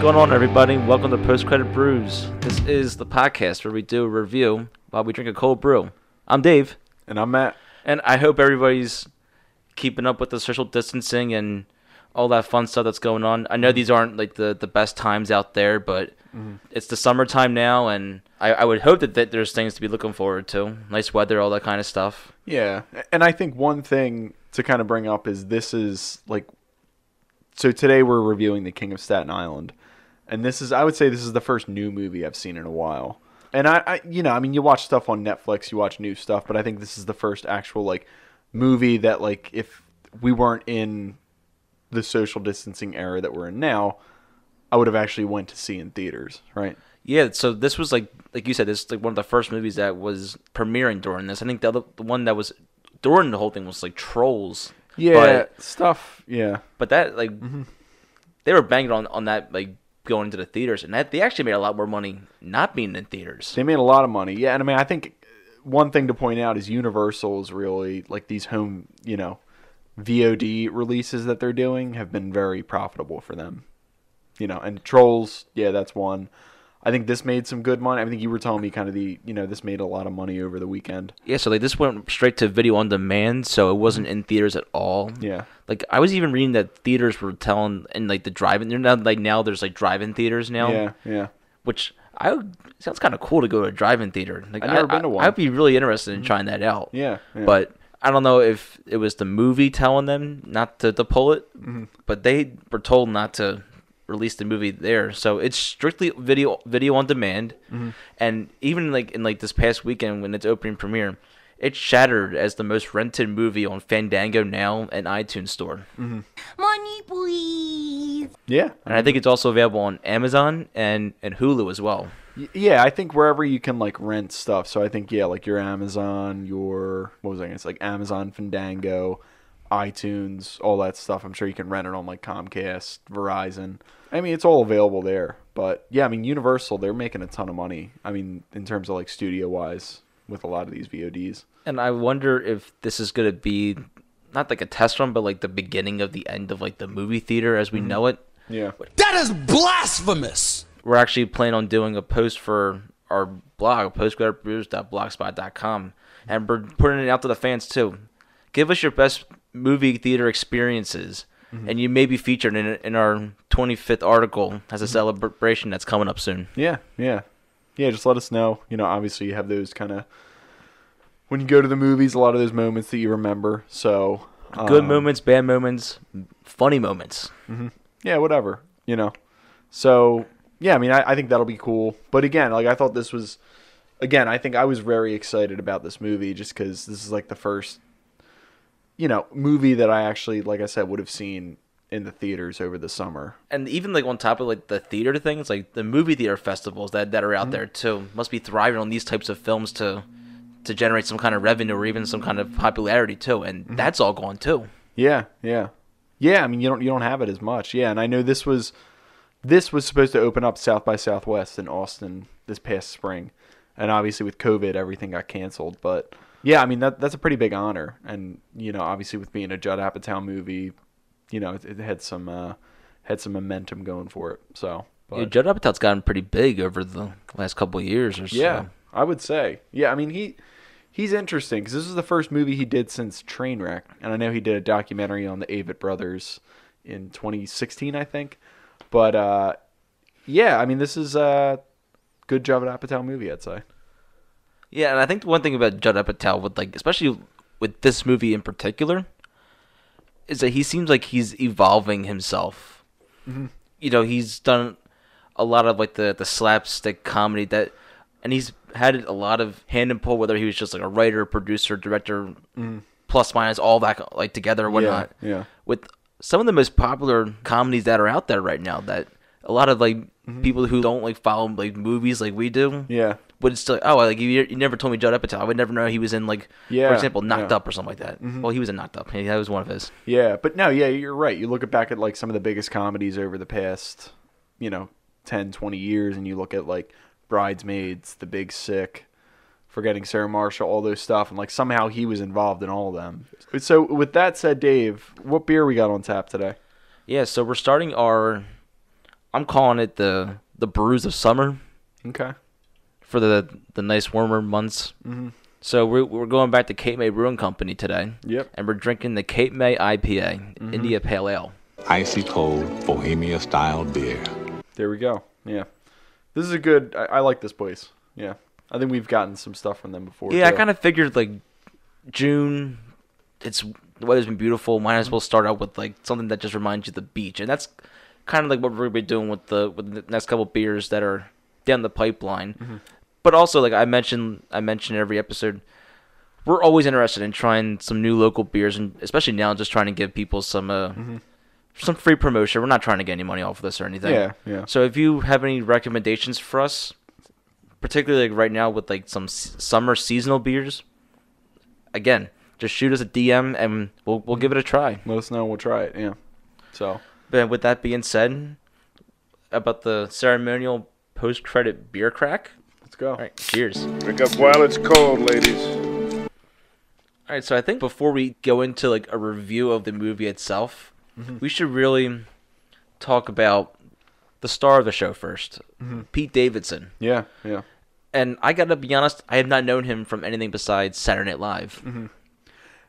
going on, everybody? Welcome to Post Credit Brews. This is the podcast where we do a review while we drink a cold brew. I'm Dave, And I'm Matt. and I hope everybody's keeping up with the social distancing and all that fun stuff that's going on. I know mm-hmm. these aren't like the, the best times out there, but mm-hmm. it's the summertime now, and I, I would hope that, that there's things to be looking forward to. Nice weather, all that kind of stuff. Yeah. And I think one thing to kind of bring up is this is like so today we're reviewing The King of Staten Island. And this is I would say this is the first new movie I've seen in a while. And I, I you know, I mean you watch stuff on Netflix, you watch new stuff, but I think this is the first actual like movie that like if we weren't in the social distancing era that we're in now, I would have actually went to see in theaters, right? Yeah, so this was like like you said, this is like one of the first movies that was premiering during this. I think the other the one that was during the whole thing was like Trolls. Yeah, But- stuff. Yeah. But that like mm-hmm. they were banging on on that like going into the theaters, and that they actually made a lot more money not being in theaters. They made a lot of money. Yeah, and I mean, I think one thing to point out is Universal is really like these home, you know, VOD releases that they're doing have been very profitable for them. You know, and Trolls, yeah, that's one. I think this made some good money. I think you were telling me kind of the, you know, this made a lot of money over the weekend. Yeah, so like this went straight to video on demand, so it wasn't in theaters at all. Yeah. Like I was even reading that theaters were telling and like the drive-in. They're not like now. There's like drive-in theaters now. Yeah, yeah. which I would, sounds kind of cool to go to a drive-in theater. Like I've never I, been to one. I'd be really interested in trying that out. Yeah, yeah. but I don't know if it was the movie telling them not to, to pull it, Mm-hmm. but they were told not to release the movie there. So it's strictly video video on demand, Mm-hmm. and even like in like this past weekend when its opening premiere. It shattered as the most rented movie on Fandango now and iTunes Store, Mm-hmm. Money, please. Yeah. and I think it's also available on Amazon and, and Hulu as well. Yeah, I think wherever you can like rent stuff. So I think yeah, like your Amazon, your what was I gonna say? Like Amazon, Fandango, iTunes, all that stuff. I'm sure you can rent it on like Comcast, Verizon. I mean, it's all available there. But yeah, I mean, Universal, they're making a ton of money. I mean, in terms of like studio wise, with a lot of these VODs. And I wonder if this is going to be not like a test run, but like the beginning of the end of like the movie theater as we mm-hmm. know it. Yeah. That is blasphemous. We're actually planning on doing a post for our blog, postcreditbrews.blogspot.com, and we're putting it out to the fans too. Give us your best movie theater experiences, mm-hmm. and you may be featured in in our 25th article as a mm-hmm. celebration that's coming up soon. Yeah, yeah, yeah. Just let us know. You know, obviously you have those kind of when you go to the movies, a lot of those moments that you remember. So Good um, moments, bad moments, funny moments. Mm-hmm. yeah, whatever, you know. So yeah, I mean, I, I think that'll be cool. But again, like I thought this was, again, I think I was very excited about this movie just because this is like the first, you know, movie that I actually, like I said, would have seen in the theaters over the summer. and even like on top of like the theater things, like the movie theater festivals that that are out mm-hmm. there too must be thriving on these types of films to to generate some kind of revenue or even some kind of popularity too, and mm-hmm. that's all gone too. Yeah, yeah, yeah. I mean, you don't you don't have it as much. Yeah, and I know this was this was supposed to open up South by Southwest in Austin this past spring, and obviously with COVID, everything got canceled. But yeah, I mean that that's a pretty big honor, and you know, obviously with being a Judd Apatow movie, you know, it, it had some uh, had some momentum going for it. So, Yeah, but, Judd Apatow's gotten pretty big over the last couple of years or so. yeah, I would say. Yeah, I mean he he's interesting because this is the first movie he did since Trainwreck, and I know he did a documentary on the Avett brothers in 2016, I think. But uh, yeah, I mean this is a good Judd Apatow movie, I'd say. Yeah, and I think the one thing about Judd Apatow with like especially with this movie in particular is that he seems like he's evolving himself. Mm-hmm. You know, he's done a lot of like the the slapstick comedy that and he's had a lot of hand and pull whether he was just like a writer, producer, director, mm-hmm. plus minus all that like together or whatnot. yeah. With some of the most popular comedies that are out there right now that a lot of like Mm-hmm. people who don't like follow like movies like we do Yeah. would still oh like you, you never told me Judd Apatow I would never know he was in like Yeah, for example Knocked yeah. Up or something like that. Mm-hmm. Well, he was in Knocked Up. He, that was one of his. Yeah, but no, yeah, you're right. You look back at like some of the biggest comedies over the past, you know, 10, 20 years, and you look at like Bridesmaids, The Big Sick, Forgetting Sarah Marshall, all those stuff, and like somehow he was involved in all of them. So with that said, Dave, what beer we got on tap today? Yeah, so we're starting our I'm calling it the the brews of summer Okay. for the the nice warmer months. Mm-hmm. So we're we're going back to Cape May Brewing Company today. Yep. And we're drinking the Cape May IPA, India Pale Ale. Icy cold Bohemia style beer. There we go. Yeah. This is a good. I, I like this place. Yeah. I think we've gotten some stuff from them before. Yeah, I kind of figured like June. It's the weather's been beautiful. Might as well start out with like something that just reminds you of the beach, and that's kind of like what we're gonna be doing with the with the next couple beers that are down the pipeline. But also, like I mentioned, I mentioned every episode, we're always interested in trying some new local beers, and especially now, just trying to give people some uh, some free promotion. We're not trying to get any money off of this or anything. Yeah, yeah. So if you have any recommendations for us, particularly like right now with like some s- summer seasonal beers, again, just shoot us a DM and we'll we'll give it a try. Let us know. We'll try it. Yeah. So. But with that being said, about the ceremonial post credit beer crack. Let's go. All right, cheers. Drink up while it's cold, ladies. All right, so I think before we go into like a review of the movie itself, mm-hmm. we should really talk about the star of the show 1st mm-hmm. Pete Davidson. Yeah. Yeah. And I gotta be honest, I have not known him from anything besides Saturday Night Live. Mm-hmm.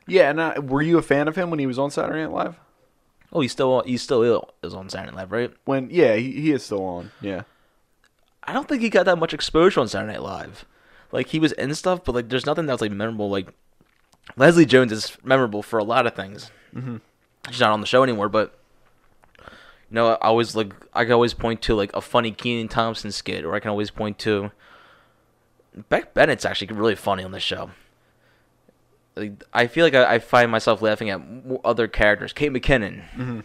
Yeah. And uh, were you a fan of him when he was on Saturday Night Live? Oh, he's still he's still ill is on Saturday Night Live, right? When yeah, he, he is still on. Yeah. I don't think he got that much exposure on Saturday Night Live. Like he was in stuff, but like there's nothing that's like memorable. Like Leslie Jones is memorable for a lot of things. Mm-hmm. She's not on the show anymore, but you know, I always like I can always point to like a funny Kenan Thompson skit, or I can always point to Beck Bennett's actually really funny on this show. Like, I feel like I, I find myself laughing at other characters. Kate McKinnon, mm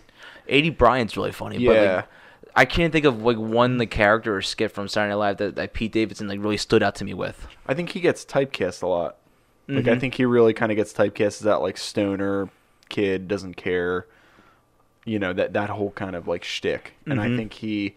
Aidy Bryant's really funny, but Yeah. like I can't think of like one the character or skit from Saturday Night Live that, that Pete Davidson like really stood out to me with. I think he gets typecast a lot. Like Mm-hmm. I think he really kind of gets typecast as that like stoner kid doesn't care. You know that that whole kind of like shtick, and Mm-hmm. I think he.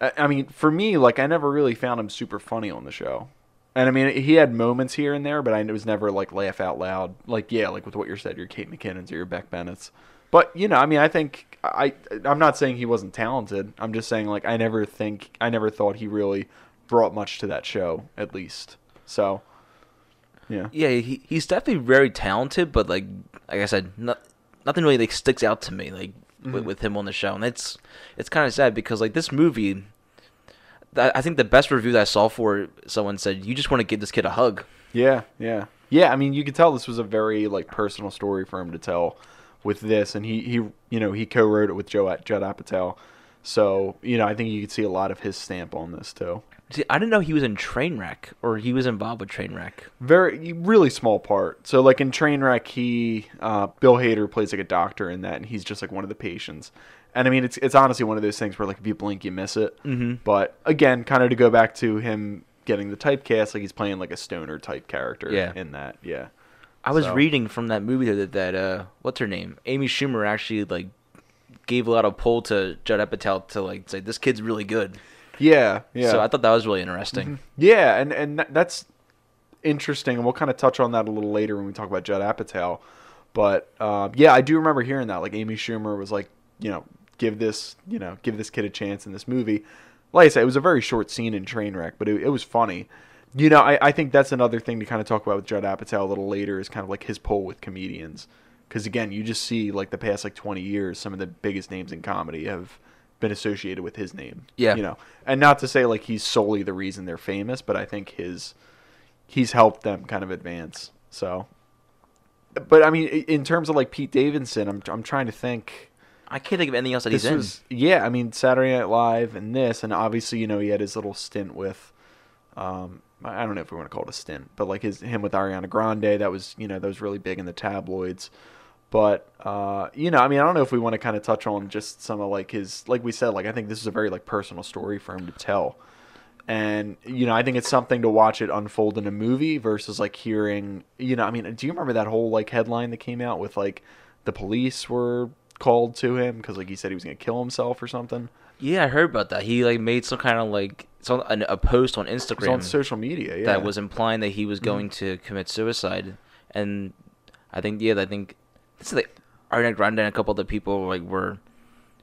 I, I mean, for me, like I never really found him super funny on the show, and I mean he had moments here and there, but I it was never like laugh out loud. Like yeah, like with what you said, your Kate McKinnon's or your Beck Bennett's. But you know, I mean, I think I I'm not saying he wasn't talented. I'm just saying like I never think I never thought he really brought much to that show at least. So yeah. Yeah, he, he's definitely very talented, but like like I said, no, nothing really like sticks out to me like with, mm-hmm. with him on the show, and it's it's kind of sad because like this movie, I I think the best review that I saw for it, someone said you just want to give this kid a hug. Yeah, yeah, yeah. I mean, you could tell this was a very like personal story for him to tell with this, and he he you know he co-wrote it with Joe Judd Apatow, so you know I think you could see a lot of his stamp on this too. See, I didn't know he was in Trainwreck or he was involved with Trainwreck. Very really small part. So like in Trainwreck, he uh, Bill Hader plays like a doctor in that, and he's just like one of the patients. And I mean, it's it's honestly one of those things where like if you blink, you miss it. Mm-hmm. But again, kind of to go back to him getting the typecast, like he's playing like a stoner type character. Yeah. In that, yeah. I was So- reading from that movie that that uh what's her name Amy Schumer actually like gave a lot of pull to Judd Apatow to like say this kid's really good. Yeah, yeah. So I thought that was really interesting. Yeah, and and that's interesting, and we'll kind of touch on that a little later when we talk about Judd Apatow. But uh, yeah, I do remember hearing that. Like Amy Schumer was like, you know, give this, you know, give this kid a chance in this movie. Like I said, it was a very short scene in Trainwreck, but it, it was funny. You know, I, I think that's another thing to kind of talk about with Judd Apatow a little later is kind of like his pull with comedians. Because again, you just see like the past like 20 years, some of the biggest names in comedy have been associated with his name. Yeah. You know, and not to say like he's solely the reason they're famous, but I think his he's helped them kind of advance. So, but I mean, in terms of like Pete Davidson, I'm I'm trying to think. I can't think of anything else that This he's in. was yeah, I mean Saturday Night Live and this, and obviously you know he had his little stint with, um, I I don't know if we want to call it a stint, but like his him with Ariana Grande, that was you know that was really big in the tabloids. But uh, you know, I mean, I don't know if we want to kind of touch on just some of like his, like we said, like I think this is a very like personal story for him to tell, and you know, I think it's something to watch it unfold in a movie versus like hearing, you know, I mean, do you remember that whole like headline that came out with like the police were called to him because like he said he was gonna kill himself or something? Yeah, I heard about that. He like made some kind of like some an, a post on Instagram on social media, yeah. that was implying that he was mm-hmm. going to commit suicide, and I think yeah, I think this is like Ariana Grande and a couple other people like were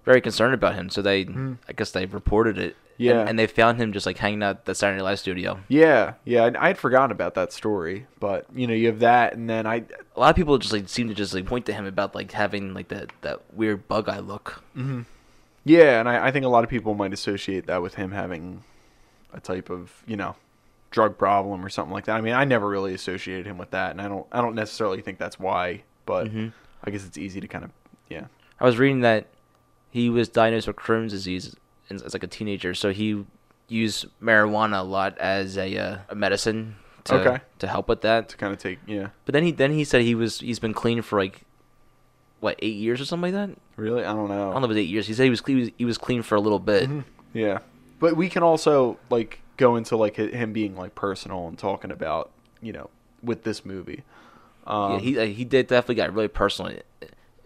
very concerned about him. So they, I guess they reported it. Mm-hmm. Yeah. and, and they found him just like hanging out at the Saturday Night Live studio. Yeah, yeah. I, I had forgotten about that story, but you know, you have that, and then I, A lot of people just like seem to just like point to him about like having like that that weird bug eye look. yeah, and I, I think a lot of people might associate that with him having a type of you know drug problem or something like that. I mean, I never really associated him with that, and I don't, I don't necessarily think that's why, but I guess it's easy to kind of, yeah, I was reading that he was diagnosed with Crohn's disease as, as like a teenager, so he used marijuana a lot as a, uh, a medicine to Okay. to help with that. to kind of take, yeah, But then he then he said he was he's been clean for like what eight years or something like that. really, I don't know. I don't know if it was eight years. He said he was he was, he was clean for a little bit. Yeah, but we can also like go into like him being like personal and talking about you know with this movie. Um, yeah, he uh, he did definitely got really personal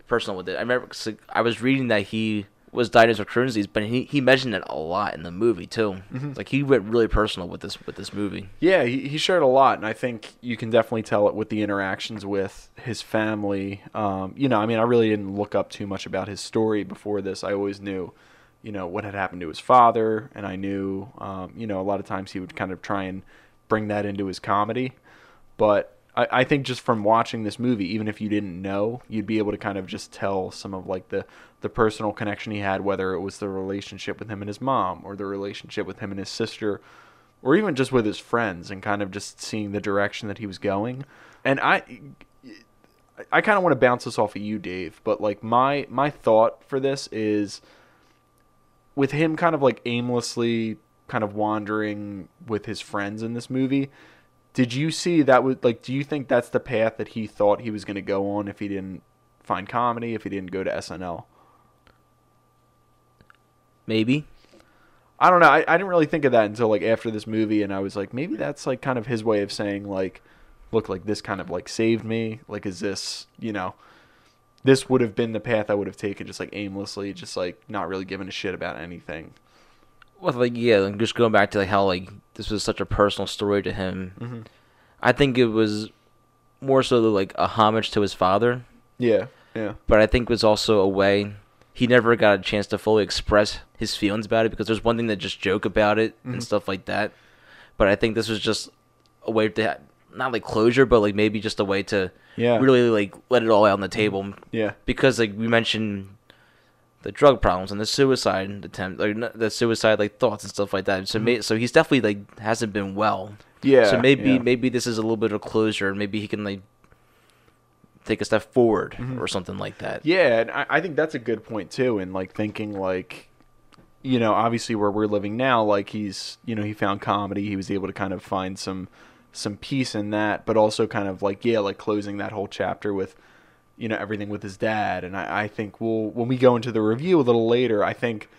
personal with it. I remember I was reading that he was diagnosed with Crohn's disease, but he, he mentioned it a lot in the movie too. Mm-hmm. Like he went really personal with this with this movie. Yeah, he, he shared a lot, and I think you can definitely tell it with the interactions with his family. Um, you know, I mean, I really didn't look up too much about his story before this. I always knew, you know, what had happened to his father, and I knew, um, you know, a lot of times he would kind of try and bring that into his comedy. But I, I think just from watching this movie, even if you didn't know, you'd be able to kind of just tell some of like the the personal connection he had, whether it was the relationship with him and his mom, or the relationship with him and his sister, or even just with his friends, and kind of just seeing the direction that he was going. And I, I kind of want to bounce this off of you, Dave. But like my my thought for this is, with him kind of like aimlessly kind of wandering with his friends in this movie. Did you see that would like do you think that's the path that he thought he was going to go on if he didn't find comedy, if he didn't go to SNL? Maybe. I don't know. I, I didn't really think of that until like after this movie, and I was like, maybe that's like kind of his way of saying like, look, like this kind of like saved me. Like, is this you know, this would have been the path I would have taken, just like aimlessly, just like not really giving a shit about anything. Well, like yeah, like, just going back to like how like this was such a personal story to him. Mm-hmm. I think it was more so like a homage to his father, Yeah, yeah, but I think it was also a way he never got a chance to fully express his feelings about it because there's one thing to just joke about it Mm-hmm. and stuff like that, but I think this was just a way to ha- not like closure, but like maybe just a way to Yeah. really like let it all out on the table yeah, because like we mentioned the drug problems and the suicide attempt, like the suicide like thoughts and stuff like that. So may- so he's definitely like hasn't been well. Mm-hmm. yeah. So maybe yeah. maybe this is a little bit of closure, and maybe he can like take a step forward Mm-hmm. or something like that. Yeah, and I, I think that's a good point too. And like thinking like, you know, obviously where we're living now, like he's, you know, he found comedy. He was able to kind of find some some peace in that, but also kind of like yeah, like closing that whole chapter with, you know, everything with his dad. And I, I think we'll when we go into the review a little later, I think.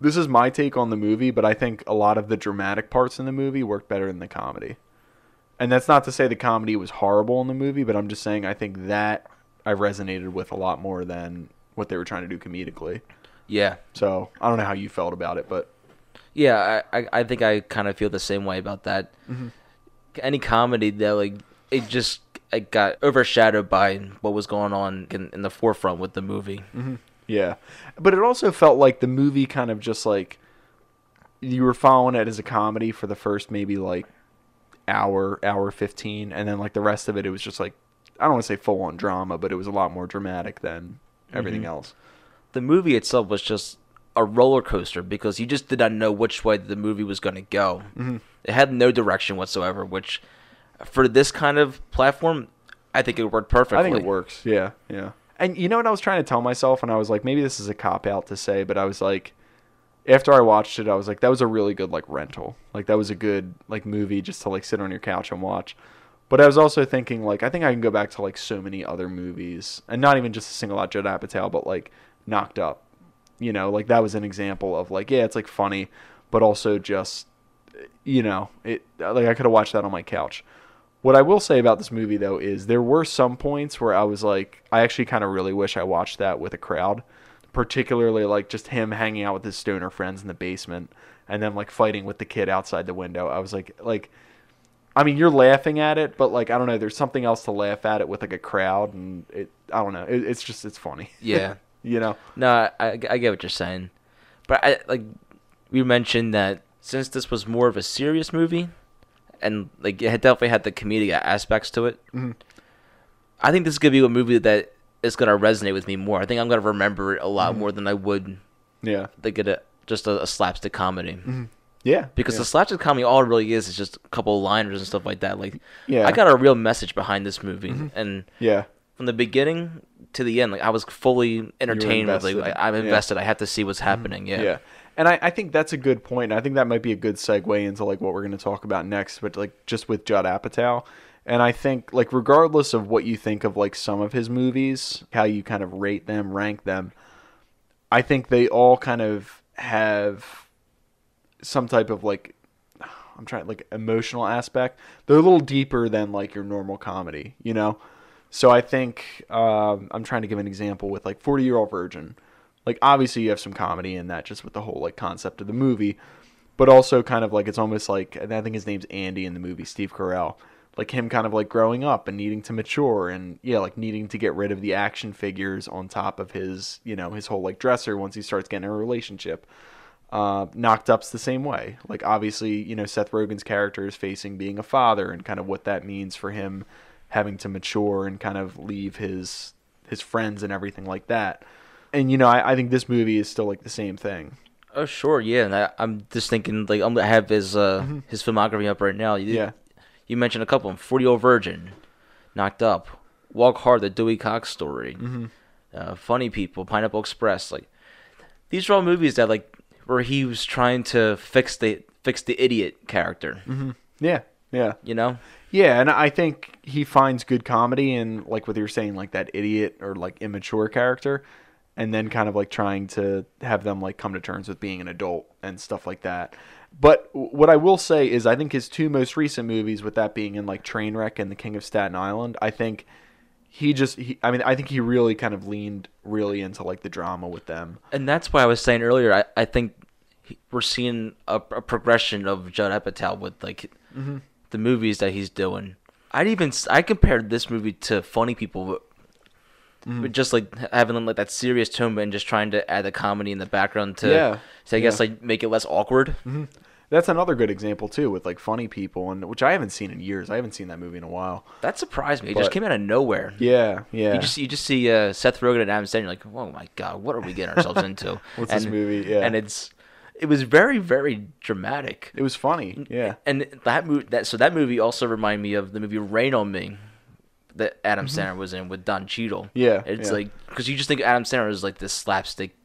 This is my take on the movie, but I think a lot of the dramatic parts in the movie work better than the comedy. And that's not to say the comedy was horrible in the movie, but I'm just saying I think that I resonated with a lot more than what they were trying to do comedically. Yeah, So I don't know how you felt about it, but yeah. I I, I think I kind of feel the same way about that. Mm-hmm. Any comedy that like it just it got overshadowed by what was going on in, in the forefront with the movie. Mm-hmm. yeah. But it also felt like the movie kind of just like you were following it as a comedy for the first maybe like hour, hour 15, and then like the rest of it, it was just like, I don't want to say full on drama, but it was a lot more dramatic than everything else. the movie itself was just a roller coaster because you just did not know which way the movie was going to go. Mm-hmm. It had no direction whatsoever, which for this kind of platform, I think it worked perfectly. I think it works. Yeah, yeah. And you know what I was trying to tell myself, and I was like, maybe this is a cop out to say, but I was like, after I watched it, I was like, that was a really good like rental. Like that was a good like movie just to like sit on your couch and watch. But I was also thinking like I think I can go back to like so many other movies, and not even just a single out Judd Apatow, but like Knocked Up. You know, like that was an example of like yeah, it's like funny, but also just you know it like I could have watched that on my couch. What I will say about this movie though is there were some points where I was like, I actually kind of really wish I watched that with a crowd, particularly like just him hanging out with his stoner friends in the basement and then like fighting with the kid outside the window. I was like, like, I mean, you're laughing at it, but like, I don't know, there's something else to laugh at it with like a crowd, and it, I don't know, it, it's just it's funny. Yeah. You know. No, I, I get what you're saying, but I like we mentioned that since this was more of a serious movie, and like it had definitely had the comedic aspects to it. Mm-hmm. I think this is gonna be a movie that is gonna resonate with me more. I think I'm gonna remember it a Mm-hmm. lot more than I would Yeah. like a just a, a slapstick comedy. Yeah. Because yeah. the slapstick comedy, all it really is, is just a couple of liners and stuff like that. Like, Yeah. I got a real message behind this movie, and yeah. from the beginning to the end, like I was fully entertained. With, like. I'm Yeah. invested. I have to see what's happening. Yeah. Yeah. And I, I think that's a good point. I think that might be a good segue into like what we're going to talk about next, but like just with Judd Apatow. And I think like regardless of what you think of like some of his movies, how you kind of rate them, rank them, I think they all kind of have some type of like I'm trying like emotional aspect. They're a little deeper than like your normal comedy, you know. So I think um, I'm trying to give an example with like 40 Year Old Virgin. Like obviously you have some comedy in that, just with the whole like concept of the movie, but also kind of like it's almost like and I think his name's Andy in the movie, Steve Carell. Like him kind of like growing up and needing to mature and yeah, like needing to get rid of the action figures on top of his, you know, his whole like dresser once he starts getting a relationship. Uh, Knocked Up's the same way. Like obviously, you know, Seth Rogen's character is facing being a father and kind of what that means for him having to mature and kind of leave his his friends and everything like that. And you know, I, I think this movie is still like the same thing. Oh sure, yeah. And I, I'm just thinking like I'm gonna have his uh his filmography up right now. You, Mm-hmm. Yeah. You mentioned a couple. of 'em. Forty Year Old Virgin, Knocked Up, Walk Hard, the Dewey Cox story, Mm-hmm. uh, Funny People, Pineapple Express. Like these are all movies that like where he was trying to fix the fix the idiot character. Yeah, yeah, You know. yeah. And I think he finds good comedy in like what you're saying, like that idiot or like immature character, and then kind of like trying to have them like come to terms with being an adult and stuff like that. But what I will say is, I think his two most recent movies, with that being in like Trainwreck and The King of Staten Island, I think he just, he, I mean, I think he really kind of leaned really into like the drama with them. And that's why I was saying earlier. I, I think we're seeing a, a progression of Judd Apatow with like Mm-hmm. the movies that he's doing. I'd even I compared this movie to Funny People, but, Mm-hmm. but just like having like that serious tone, but and just trying to add the comedy in the background to, Yeah, to I guess yeah. Mm-hmm. like make it less awkward. That's another good example too, with like funny people, and which I haven't seen in years. I haven't seen that movie in a while. That surprised me. It just came out of nowhere. Yeah, yeah. You just you just see uh, Seth Rogen and Adam Sandler, you're like, oh my god, what are we getting ourselves into? What's this and, movie? Yeah. and it's it was very very dramatic. it was funny. Yeah, And that movie, that so that movie also reminded me of the movie Rain on Me, that Adam Sandler was in with Don Cheadle. Mm-hmm. Yeah, it's yeah. like because you just think Adam Sandler is like this slapstick,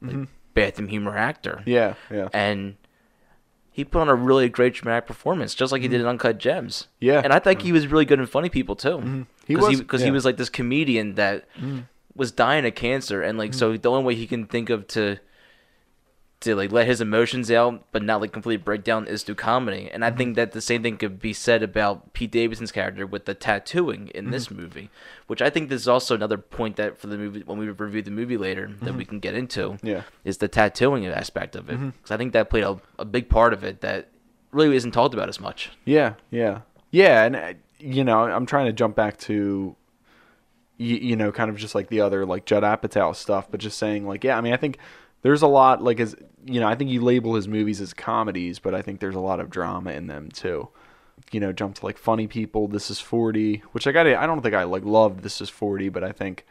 like bathroom humor actor. Mm-hmm. yeah, yeah. and he put on a really great dramatic performance, just like he did in Uncut Gems. Mm-hmm. Yeah. Mm-hmm. and I think he was really good in Funny People too. He Cause was, because yeah. Mm-hmm. he was like this comedian that was dying of cancer, and like so the only way he can think of to to like let his emotions out, but not like completely break down, is through comedy. And I Mm-hmm. think that the same thing could be said about Pete Davidson's character with the tattooing in Mm-hmm. this movie, which I think this is also another point that for the movie when we review the movie later that we can get into Mm-hmm. Yeah. is the tattooing aspect of it Mm-hmm. because I think that played a, a big part of it that really isn't talked about as much. Yeah, yeah, yeah, and uh, you know, I'm trying to jump back to, you, you know, kind of just like the other like Judd Apatow stuff, but just saying like, yeah, I mean, I think there's a lot like as you know, I think you label his movies as comedies, but I think there's a lot of drama in them too. You know, jump to like Funny People, This Is Forty, which I got. I don't think I like loved This Is Forty, but I think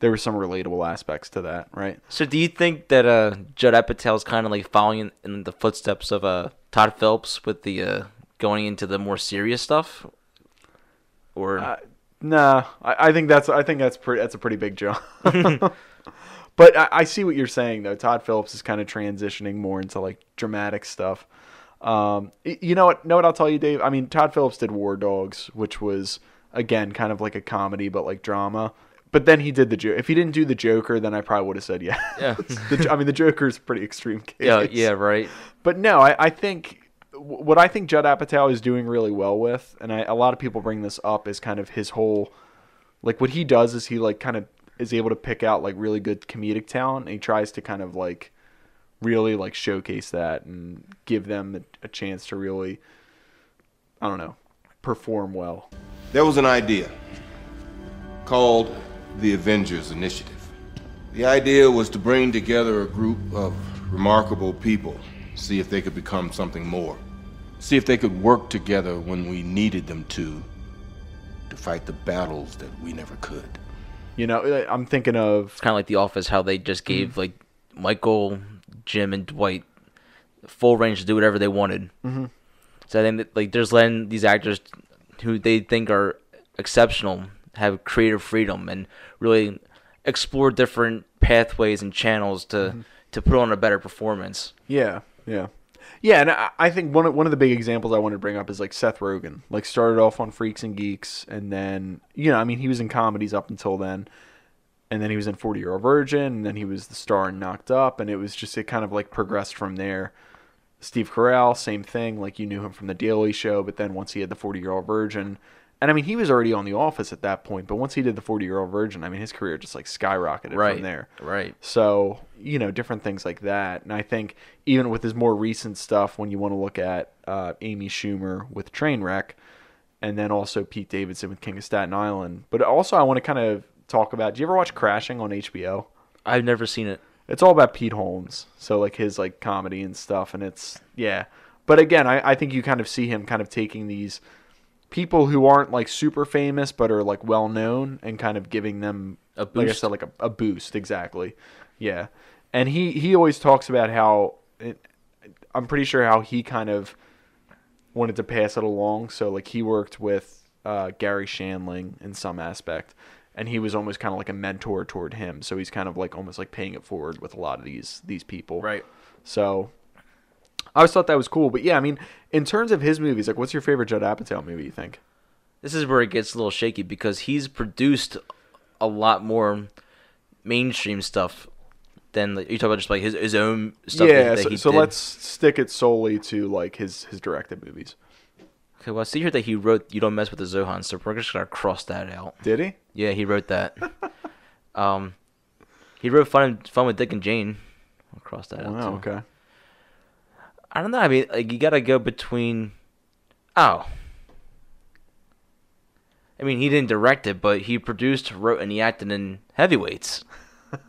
there were some relatable aspects to that, right? So do you think that uh, Judd Apatow is kind of like following in, in the footsteps of uh, Todd Phillips with the uh, going into the more serious stuff, or Uh, Nah, I, I think that's I think that's pretty that's a pretty big jump. but I, I see what you're saying though. Todd Phillips is kind of transitioning more into like dramatic stuff. Um, you know what? Know what I'll tell you, Dave? I mean, Todd Phillips did War Dogs, which was again kind of like a comedy but like drama. But then he did the joke. If he didn't do the Joker, then I probably would have said yeah. Yeah. the, I mean, the Joker is pretty extreme case. yeah, yeah, right. But no, I, I think what I think Judd Apatow is doing really well with, and I, a lot of people bring this up, is kind of his whole, like what he does is he like kind of is able to pick out like really good comedic talent, and he tries to kind of like really like showcase that and give them a, chance to really, I don't know, perform well. There was an idea called the Avengers Initiative. The idea was to bring together a group of remarkable people, see if they could become something more. See if they could work together when we needed them to, to fight the battles that we never could. You know, uh, I'm thinking of it's kind of like The Office, how they just gave like Michael, Jim, and Dwight full range to do whatever they wanted. Mm-hmm. So I think that like there's letting these actors who they think are exceptional have creative freedom and really explore different pathways and channels to to put on a better performance. Yeah, yeah, yeah. And I, think one of, one of the big examples I wanted to bring up is like Seth Rogen. Like started off on Freaks and Geeks, and then you know, I mean, he was in comedies up until then, and then he was in Forty Year Old Virgin, and then he was the star in Knocked Up, and it was just it kind of like progressed from there. Steve Carell, same thing. Like you knew him from The Daily Show, but then once he had the Forty Year Old Virgin. And I mean, he was already on The Office at that point, but once he did the Forty Year Old Virgin, I mean, his career just like skyrocketed Right. from there. Right. So, you know, different things like that. And I think even with his more recent stuff, when you want to look at uh, Amy Schumer with Trainwreck, and then also Pete Davidson with King of Staten Island. But also, I want to kind of talk about do you ever watch Crashing on HBO? I've never seen it. It's all about Pete Holmes. So, like his like comedy and stuff. And it's, yeah. But again, I, I think you kind of see him kind of taking these people who aren't like super famous but are like well known and kind of giving them A like I boost. said like a, a boost exactly. Yeah. And he he always talks about how it, i'm pretty sure how he kind of wanted to pass it along. So like he worked with uh, Garry Shandling in some aspect and he was almost kind of like a mentor toward him. So he's kind of like almost like paying it forward with a lot of these these people. Right. so I always thought that was cool. But yeah, I mean, in terms of his movies, like, what's your favorite Judd Apatow movie? You think? This is where it gets a little shaky because he's produced a lot more mainstream stuff than like, you talk about just like his, his own stuff. yeah. that, that so he so let's stick it solely to like his his directed movies. Okay, well, I see here that he wrote "You Don't Mess with the Zohan," so we're just gonna cross that out. Did he? Yeah, he wrote that. um, he wrote "Fun Fun with Dick and Jane." I'll cross that out too. Okay. I don't know. I mean, like you gotta go between. Oh. I mean, he didn't direct it, but he produced, wrote, and he acted in Heavyweights.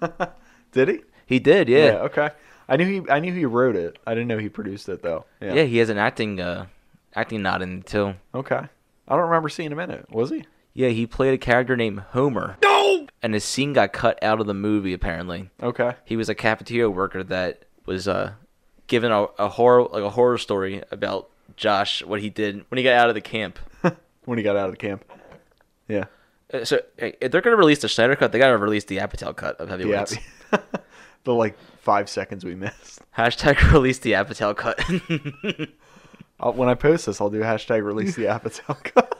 Did he? He did, yeah. Okay. I knew he. I knew he wrote it. I didn't know he produced it though. Yeah. Yeah, he has an acting, uh, acting nod in it too. Okay. I don't remember seeing him in it. Was he? Yeah, he played a character named Homer. No. And his scene got cut out of the movie. Apparently, Okay. he was a cafeteria worker that was uh, given a, a horror like a horror story about Josh what he did when he got out of the camp. When he got out of the camp. Yeah. Uh, So if they're gonna release the Snyder cut, they gotta release the Apatow cut of Yeah. heavyweights. the like five seconds we missed. Hashtag release the Apatow cut. I'll, when I post this, I'll do hashtag release the Apatow cut.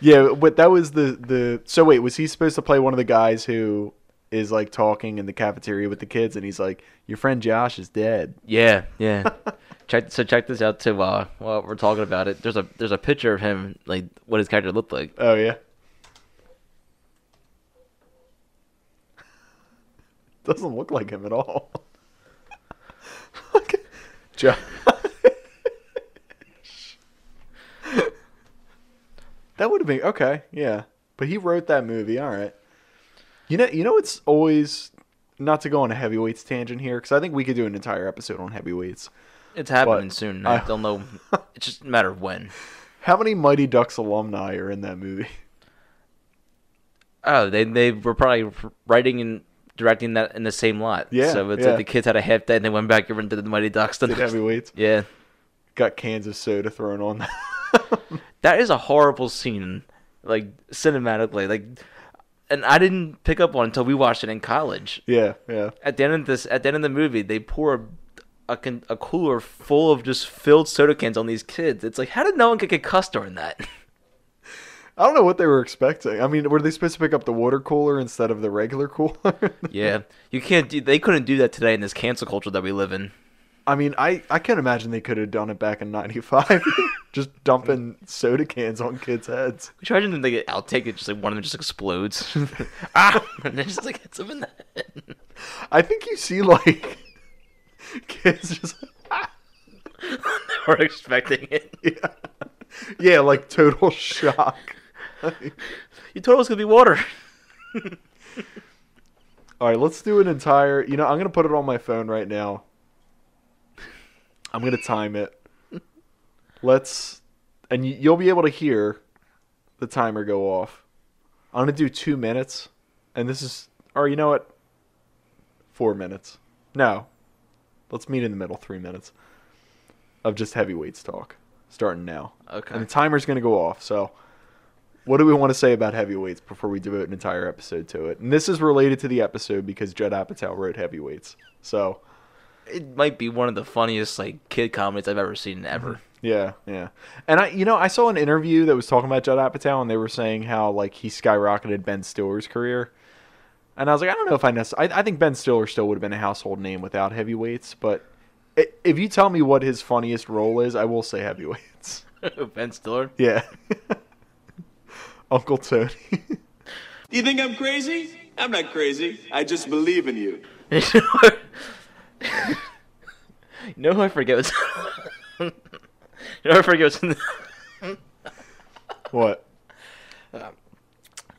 yeah, but that was the the. So wait, was he supposed to play one of the guys who is like talking in the cafeteria with the kids, and he's like, "Your friend Josh is dead." yeah, yeah. check so check this out too. Uh, while we're talking about it, there's a there's a picture of him like what his character looked like. Oh yeah. Doesn't look like him at all. Look Josh. that would have been okay, yeah. But he wrote that movie, all right. You know, you know, it's always not to go on a heavyweights tangent here because I think we could do an entire episode on heavyweights. It's happening But soon. I- don't know. It's just a matter of when. How many Mighty Ducks alumni are in that movie? Oh, they they were probably writing and directing that in the same lot. Yeah, So it's yeah. like the kids had a half day and they went back over into the Mighty Ducks. the Did heavyweights? Yeah. Got cans of soda thrown on. That is a horrible scene, like cinematically. Like, and I didn't pick up on until we watched it in college. yeah, yeah. At the end of this, at the end of the movie, they pour a a, a cooler full of just filled soda cans on these kids. It's like, how did no one get concussed during that? I don't know what they were expecting. I mean, were they supposed to pick up the water cooler instead of the regular cooler? yeah, you can't do. They couldn't do that today in this cancel culture that we live in. I mean, I, I can't imagine they could have done it back in 95. just dumping soda cans on kids' heads. Tried them to get outtake it, just like one of them just explodes. ah, and it just like hits them in the head. I think you see, like, kids just. We're expecting it. Yeah, yeah like total shock. You told us it was gonna be water. All right, let's do an entire. You know, I'm gonna put it on my phone right now. I'm gonna time it. Let's, and you'll be able to hear the timer go off. I'm gonna do two minutes, and this is, or you know what? Four minutes. No, let's meet in the middle. Three minutes of just heavyweights talk, starting now. Okay. And the timer's gonna go off. So, what do we want to say about heavyweights before we devote an entire episode to it? And this is related to the episode because Judd Apatow wrote heavyweights. So, It might be one of the funniest like kid comedies I've ever seen ever. yeah, yeah. And I, you know, I saw an interview that was talking about Judd Apatow, and they were saying how like he skyrocketed Ben Stiller's career. And I was like, I don't know if I necessarily. I, I think Ben Stiller still would have been a household name without heavyweights, but i if you tell me what his funniest role is, I will say heavyweights. ben Stiller. Yeah. Uncle Tony. Do You think I'm crazy? I'm not crazy. I just believe in you. you know who I forget was. you know who I forget was in the. what? You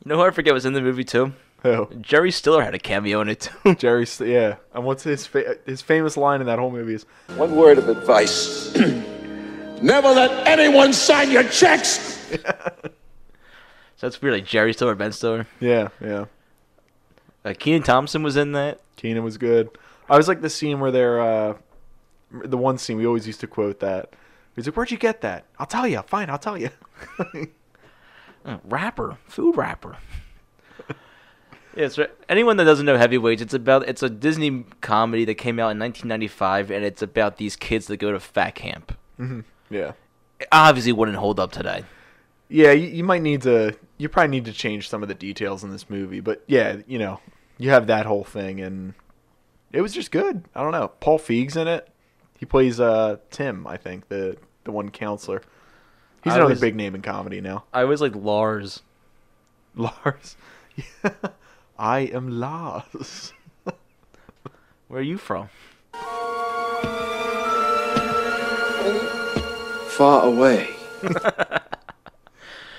know who I forget was in the movie too. Who? Jerry Stiller had a cameo in it too. Jerry, St- yeah. And what's his fa- his famous line in that whole movie is, One word of advice. Never let anyone sign your checks. So that's weird, like Jerry Stiller, Ben Stiller. yeah, yeah. Uh, Kenan Thompson was in that. Kenan was good. I was like the scene where they're, uh, the one scene we always used to quote that. He's like, "Where'd you get that?" I'll tell you. Fine, I'll tell you. Uh, rapper, food rapper. yeah, so anyone that doesn't know Heavyweights, it's about it's a Disney comedy that came out in 1995, and it's about these kids that go to fat camp. yeah, It obviously wouldn't hold up today. yeah. You, you might need to. You probably need to change some of the details in this movie, but yeah, you know, you have that whole thing, and it was just good. I don't know. Paul Feig's in it. He plays uh Tim, I think the the one counselor. He's I another was- big name in comedy now. I always like Lars. Lars. I am Lars. Where are you from? Far away.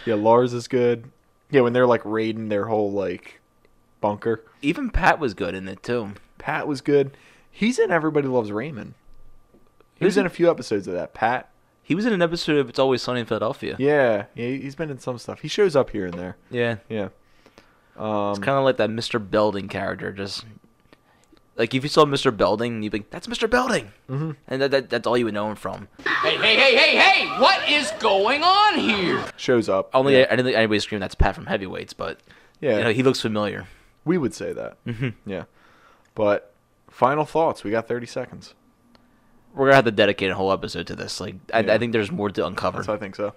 Yeah, Lars is good. Yeah, when they're like raiding their whole like bunker. Even Pat was good in it too. Pat was good. He's in Everybody Loves Raymond. He was in a few episodes of that. Pat. He was in an episode of It's Always Sunny in Philadelphia. Yeah, yeah, he's been in some stuff. He shows up here and there. Yeah. Yeah. Um, It's kind of like that Mr. Belding character. Just like if you saw Mr. Belding, you'd be like, "That's Mr. Belding," mm-hmm. and that, that that's all you would know him from. Hey, hey, hey, hey, hey! What is going on here? shows up. Only yeah. I didn't think anybody screamed that's Pat from Heavyweights, but yeah. you know, he looks familiar. we would say that. Mm-hmm. Yeah. But final thoughts. We got 30 seconds. We're gonna have to dedicate a whole episode to this. Like, I, Yeah. I think there's more to uncover. That's I think so.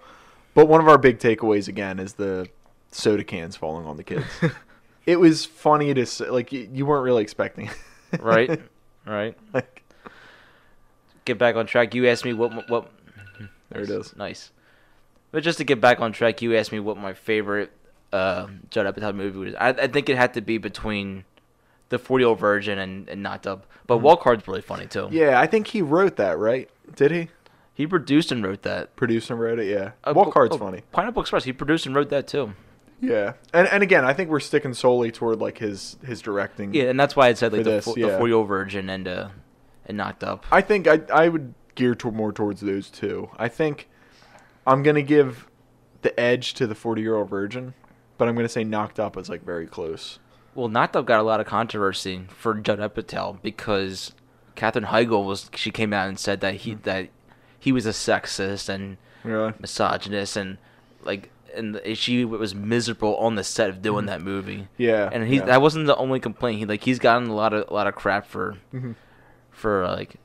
But one of our big takeaways again is the soda cans falling on the kids. it was funny to say, like you, you weren't really expecting. it. right, right. like, Get back on track. You asked me what what. there it is. Nice. But just to get back on track, you asked me what my favorite uh, Judd Apatow movie was. I, I think it had to be between the 40 Year Old Virgin and, and Knocked Up. But Hard's really funny too. Mm-hmm. Yeah, I think he wrote that, right? Did he? He produced and wrote that. Produced and wrote it. Yeah. Uh, Walk oh, oh, funny. Pineapple Express. He produced and wrote that too. Yeah. And and again, I think we're sticking solely toward like his his directing. Yeah, and that's why I said like the, this, fo- yeah. the 40 Year Old Virgin and uh, and Knocked Up. I think I I would gear to more towards those two. I think I'm gonna give the edge to the 40 year old virgin, but I'm gonna say knocked up is like very close. Well, Up got a lot of controversy for Judd Apatow because Katherine Heigl was she came out and said that he Mm-hmm. that he was a sexist and Really? misogynist and like and she was miserable on the set of doing that movie. Mm-hmm. Yeah, and he yeah. that wasn't the only complaint. He like he's gotten a lot of a lot of crap for Mm-hmm. for uh, like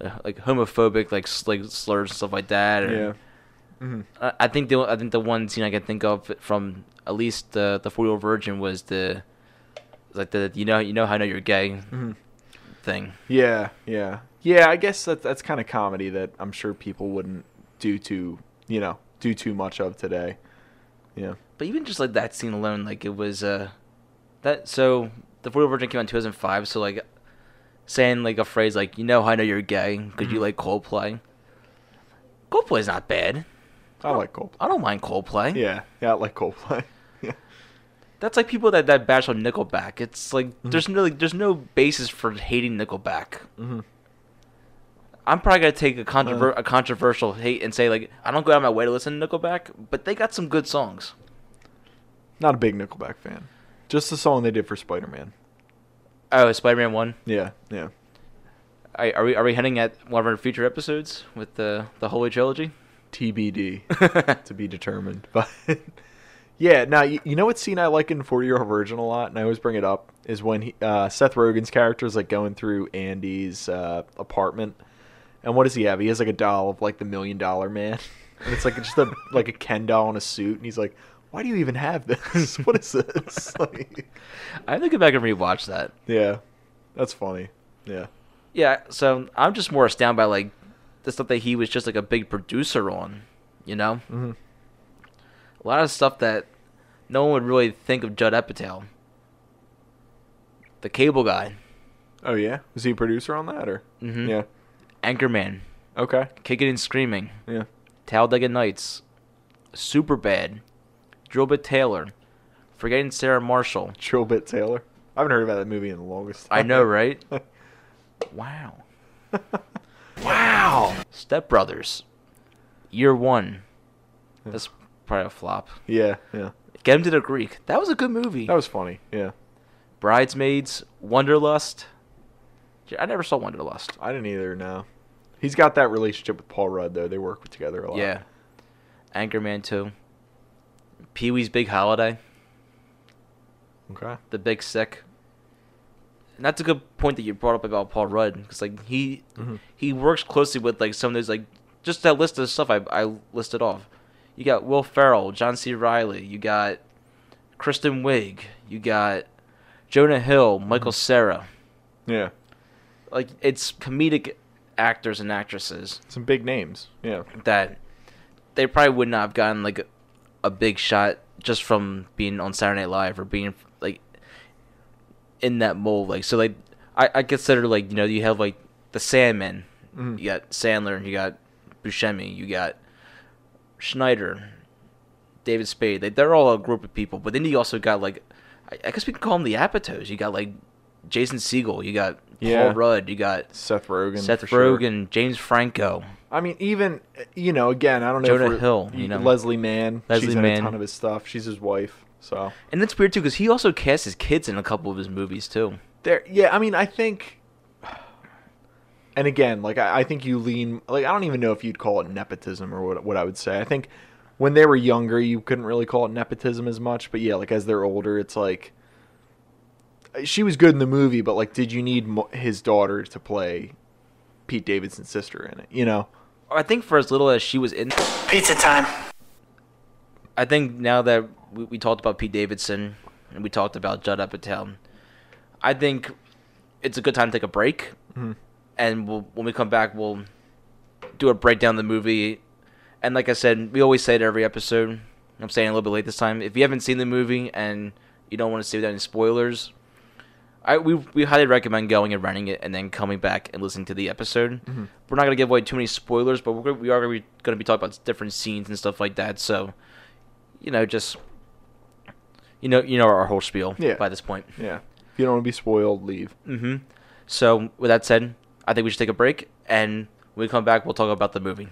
uh, like homophobic like like slurs and stuff like that. or- Yeah. I, I think the I think the one scene I can think of from at least the the four year old virgin was the like the you know you know how I know you're gay Mm-hmm. thing. Yeah, yeah, yeah. I guess that that's kind of comedy that I'm sure people wouldn't do too, you know, do too much of today. Yeah, But even just like that scene alone, like it was uh that so the old virgin came out in 2005. So like saying like a phrase like you know how I know you're gay because Mm-hmm. you like Coldplay. Coldplay's not bad. I like Coldplay. I don't mind Coldplay. Yeah, yeah, I like Coldplay. That's like people that that bash on Nickelback. It's like Mm-hmm. there's no like, there's no basis for hating Nickelback. Mm-hmm. I'm probably gonna take a controver- Uh. a controversial hate and say like I don't go out of my way to listen to Nickelback, but they got some good songs. Not a big Nickelback fan. Just the song they did for Spider Man. Oh, Spider-Man One. Yeah, yeah. I, are we are we heading at one of our future episodes with the the Holy Trilogy? TBD to be determined. But yeah, now you, you know what scene I like in Forty Year Old Virgin a lot, and I always bring it up is when he, uh, Seth Rogen's character is like going through Andy's uh, apartment, and what does he have? He has like a doll of like the Million Dollar Man, and it's like just a like a Ken doll in a suit, and he's like, "Why do you even have this? what is this?" like, I have to go back and rewatch that. yeah, that's funny. Yeah, Yeah, so I'm just more astounded by like the stuff that he was just like a big producer on, you know. Mm-hmm. A lot of stuff that no one would really think of Judd Apatow. The Cable Guy, oh yeah, was he a producer on that or? Mhm. Yeah, Anchorman, okay, Kicking and Screaming, yeah, Talladega Nights, Superbad, Drillbit Taylor, Forgetting Sarah Marshall. Drillbit Taylor. I haven't heard about that movie in the longest. time. I know, right? wow. wow. Step Brothers. Year one. That's probably a flop. Yeah, yeah. Get him to the Greek. That was a good movie. That was funny. Yeah. Bridesmaids, Wanderlust. I never saw Wanderlust. I didn't either. No. He's got that relationship with Paul Rudd though. They work together a lot. Yeah. Anchorman 2. Pee Wee's Big Holiday. Okay. The Big Sick. And that's a good point that you brought up about Paul Rudd, because like he mm-hmm. he works closely with like some of those like just that list of stuff I I listed off. You got Will Ferrell, John C. Reilly, you got Kristen Wiig, you got Jonah Hill, Michael mm-hmm. Cera. Yeah. Like it's comedic actors and actresses Some big names. Yeah. that they probably would not have gotten like a big shot just from being on Saturday Night Live or being like in that mold. Like so, like I, I consider like you know you have like the Sandman, mm-hmm. you got Sandler, you got Buscemi, you got Schneider, David Spade. Like, they're all a group of people. But then you also got like I, I guess we can call them the Apatows. You got like Jason Segel, you got Yeah. Paul Rudd, you got Seth Rogen. Seth for sure. Rogen, James Franco. I mean, even you know, again, I don't know. Jonah Hill, you know. Leslie Mann. Leslie she's in Mann. a ton of his stuff. She's his wife. So And it's weird too because he also casts his kids in a couple of his movies too. there. Yeah. I mean, I think. And again, like I, I think you lean like I don't even know if you'd call it nepotism or what what I would say. I think when they were younger, you couldn't really call it nepotism as much. But yeah, like as they're older, it's like she was good in the movie, but like, did you need mo- his daughter to play Pete Davidson's sister in it? You know? I think for as little as she was in, Pizza time. I think now that we, we talked about Pete Davidson and we talked about Judd Apatow, I think it's a good time to take a break. Mm-hmm. And we'll, when we come back, we'll do a breakdown of the movie. And like I said, we always say it every episode. I'm saying a little bit late this time. If you haven't seen the movie and you don't want to see without any spoilers, I we we highly recommend going and renting it and then coming back and listening to the episode. We're not gonna give away too many spoilers, but we're we are gonna be, gonna be talking about different scenes and stuff like that. So, you know, just you know, you know our whole spiel Yeah. by this point. Yeah. If you don't want to be spoiled, leave. hmm So, with that said, I think we should take a break, and when we come back, we'll talk about the movie.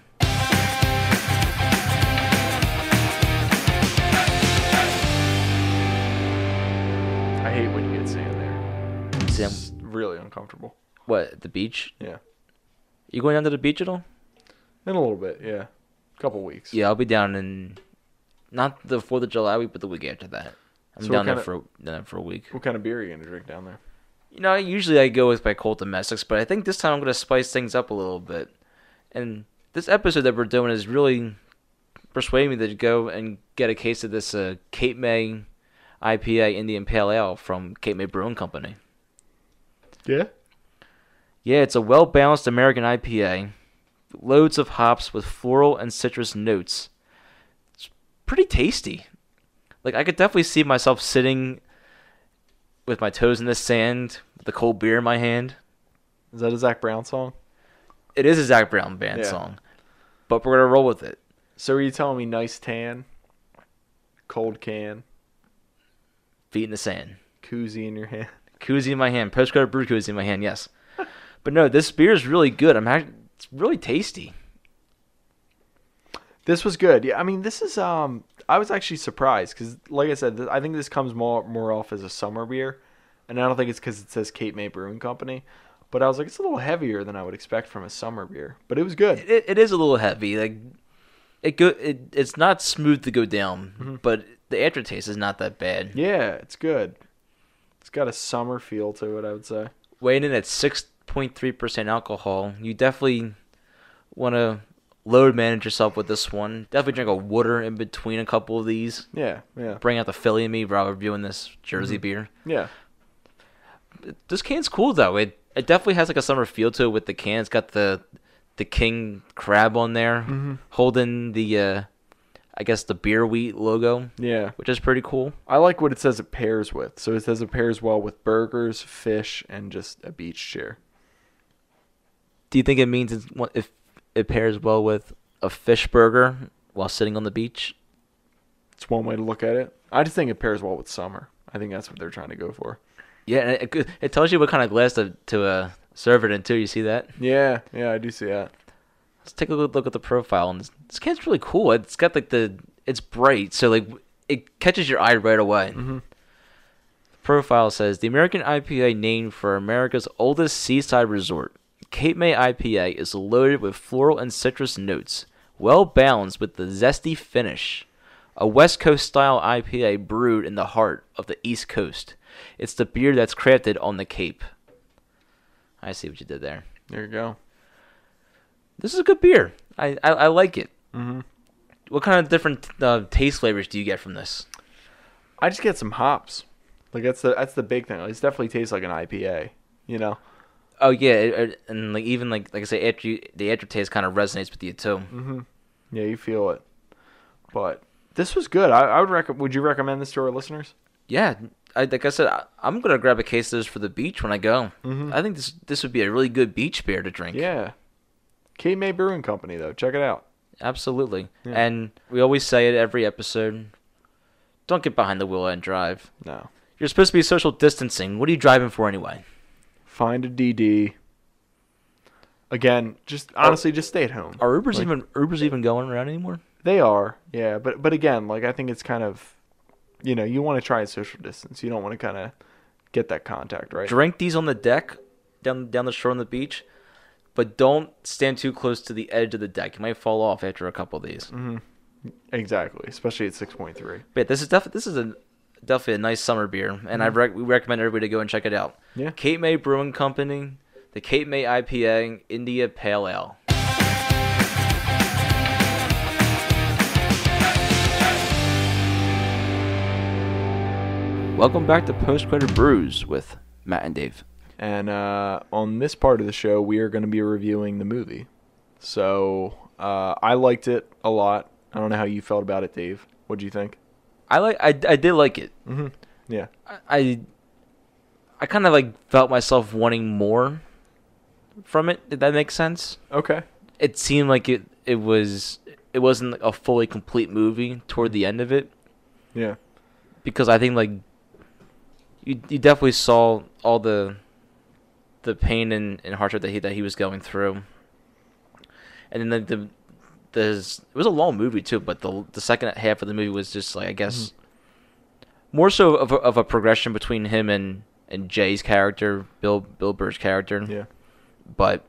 I hate when you get sand there. Sam, It's really uncomfortable. what the beach? Yeah. You going down to the beach at all? In a little bit, yeah. A couple weeks. Yeah, I'll be down in not the Fourth of July week, but the week after that. I'm So what down there kinda- for down there for a week. What kind of beer are you gonna drink down there? You know, usually I go with my Colt Domestics, but I think this time I'm gonna spice things up a little bit. And this episode that we're doing is really persuading me to go and get a case of this uh, Cape May IPA Indian Pale Ale from Cape May Brewing Company. Yeah. Yeah, it's a well balanced American IPA, loads of hops with floral and citrus notes. It's pretty tasty. Like I could definitely see myself sitting with my toes in the sand, with a cold beer in my hand. Is that a Zac Brown song? It is a Zac Brown band Yeah. song, but we're gonna roll with it. So are you telling me nice tan, cold can, Feet in the sand. koozie in your hand? Koozie in my hand. Postcard brew koozie in my hand. Yes. but no, this beer is really good. I'm act- it's really tasty. This was good. Yeah, I mean, this is um. I was actually surprised because, like I said, th- I think this comes more more off as a summer beer, and I don't think it's because it says Cape May Brewing Company. But I was like, it's a little heavier than I would expect from a summer beer, but it was good. It, it is a little heavy. Like it go. It, it's not smooth to go down, but the aftertaste is not that bad. Yeah, it's good. It's got a summer feel to it. I would say. weighing in at 6.3% alcohol, you definitely want to load manage yourself with this one. Definitely drink a water in between a couple of these. Yeah, yeah, Bring out the Philly in me while reviewing this Jersey beer. yeah. This can's cool though. It it definitely has like a summer feel to it with the can. It's got the the king crab on there holding the uh I guess the beer wheat logo, Yeah. which is pretty cool. I like what it says it pairs with. So it says it pairs well with burgers, fish, and just a beach chair. Do you think it means it's, if it pairs well with a fish burger while sitting on the beach? It's one way to look at it. I just think it pairs well with summer. I think that's what they're trying to go for. Yeah, and it, it, tells you what kind of glass to to uh, serve it in too. You see that? Yeah, yeah, I do see that. Let's take a good look at the profile. And this, this can's really cool. It's got like the it's bright, so like it catches your eye right away. Mm-hmm. Profile says the American IPA named for America's oldest seaside resort. Cape May IPA is loaded with floral and citrus notes, well balanced with the zesty finish. A West Coast style IPA brewed in the heart of the East Coast. It's the beer that's crafted on the Cape. I see what you did there. There you go. This is a good beer. I I, I like it. Mm-hmm. What kind of different uh, taste flavors do you get from this? I just get some hops. Like that's the that's the big thing. It definitely tastes like an IPA. You know. Oh yeah, it, and like even like like I say, after you, the aftertaste kind of resonates with you too. Mm-hmm. Yeah, you feel it. But this was good. I, I would rec- Would you recommend this to our listeners? Yeah, I, like I said, I, I'm gonna grab a case of this for the beach when I go. Mm-hmm. I think this this would be a really good beach beer to drink. Yeah. Cape May Brewing Company though. Check it out. absolutely. And we always say it every episode. Don't get behind the wheel and drive. No. You're supposed to be social distancing. What are you driving for anyway? Find a DD. Again, just honestly, just stay at home. Are Ubers Like- even Ubers even going around anymore? They are, yeah, but but again, like I think it's kind of, you know, you want to try and social distance. You don't want to kind of get that contact, right? drink these on the deck down down the shore on the beach, but don't stand too close to the edge of the deck. You might fall off after a couple of these. Mm-hmm. Exactly, especially at six point three. But this is definitely this is a definitely a nice summer beer, and I rec- we recommend everybody to go and check it out. Mm-hmm. Yeah. Cape May Brewing Company, the Cape May IPA India Pale Ale. Welcome back to Post Credit Brews with Matt and Dave. And uh, on this part of the show, we are going to be reviewing the movie. So uh, I liked it a lot. I don't know how you felt about it, Dave. What do you think? I like I, I did like it. Mm-hmm. Yeah. I I kind of like felt myself wanting more from it. Did that make sense? Okay. It seemed like it it was it wasn't a fully complete movie toward the end of it Yeah. because I think like you you definitely saw all the the pain and, and hardship that he that he was going through. And then the, the there's it was a long movie too, but the the second half of the movie was just like I guess mm-hmm. more so of a, of a progression between him and and Jay's character, Bill Bill Burr's character. Yeah. But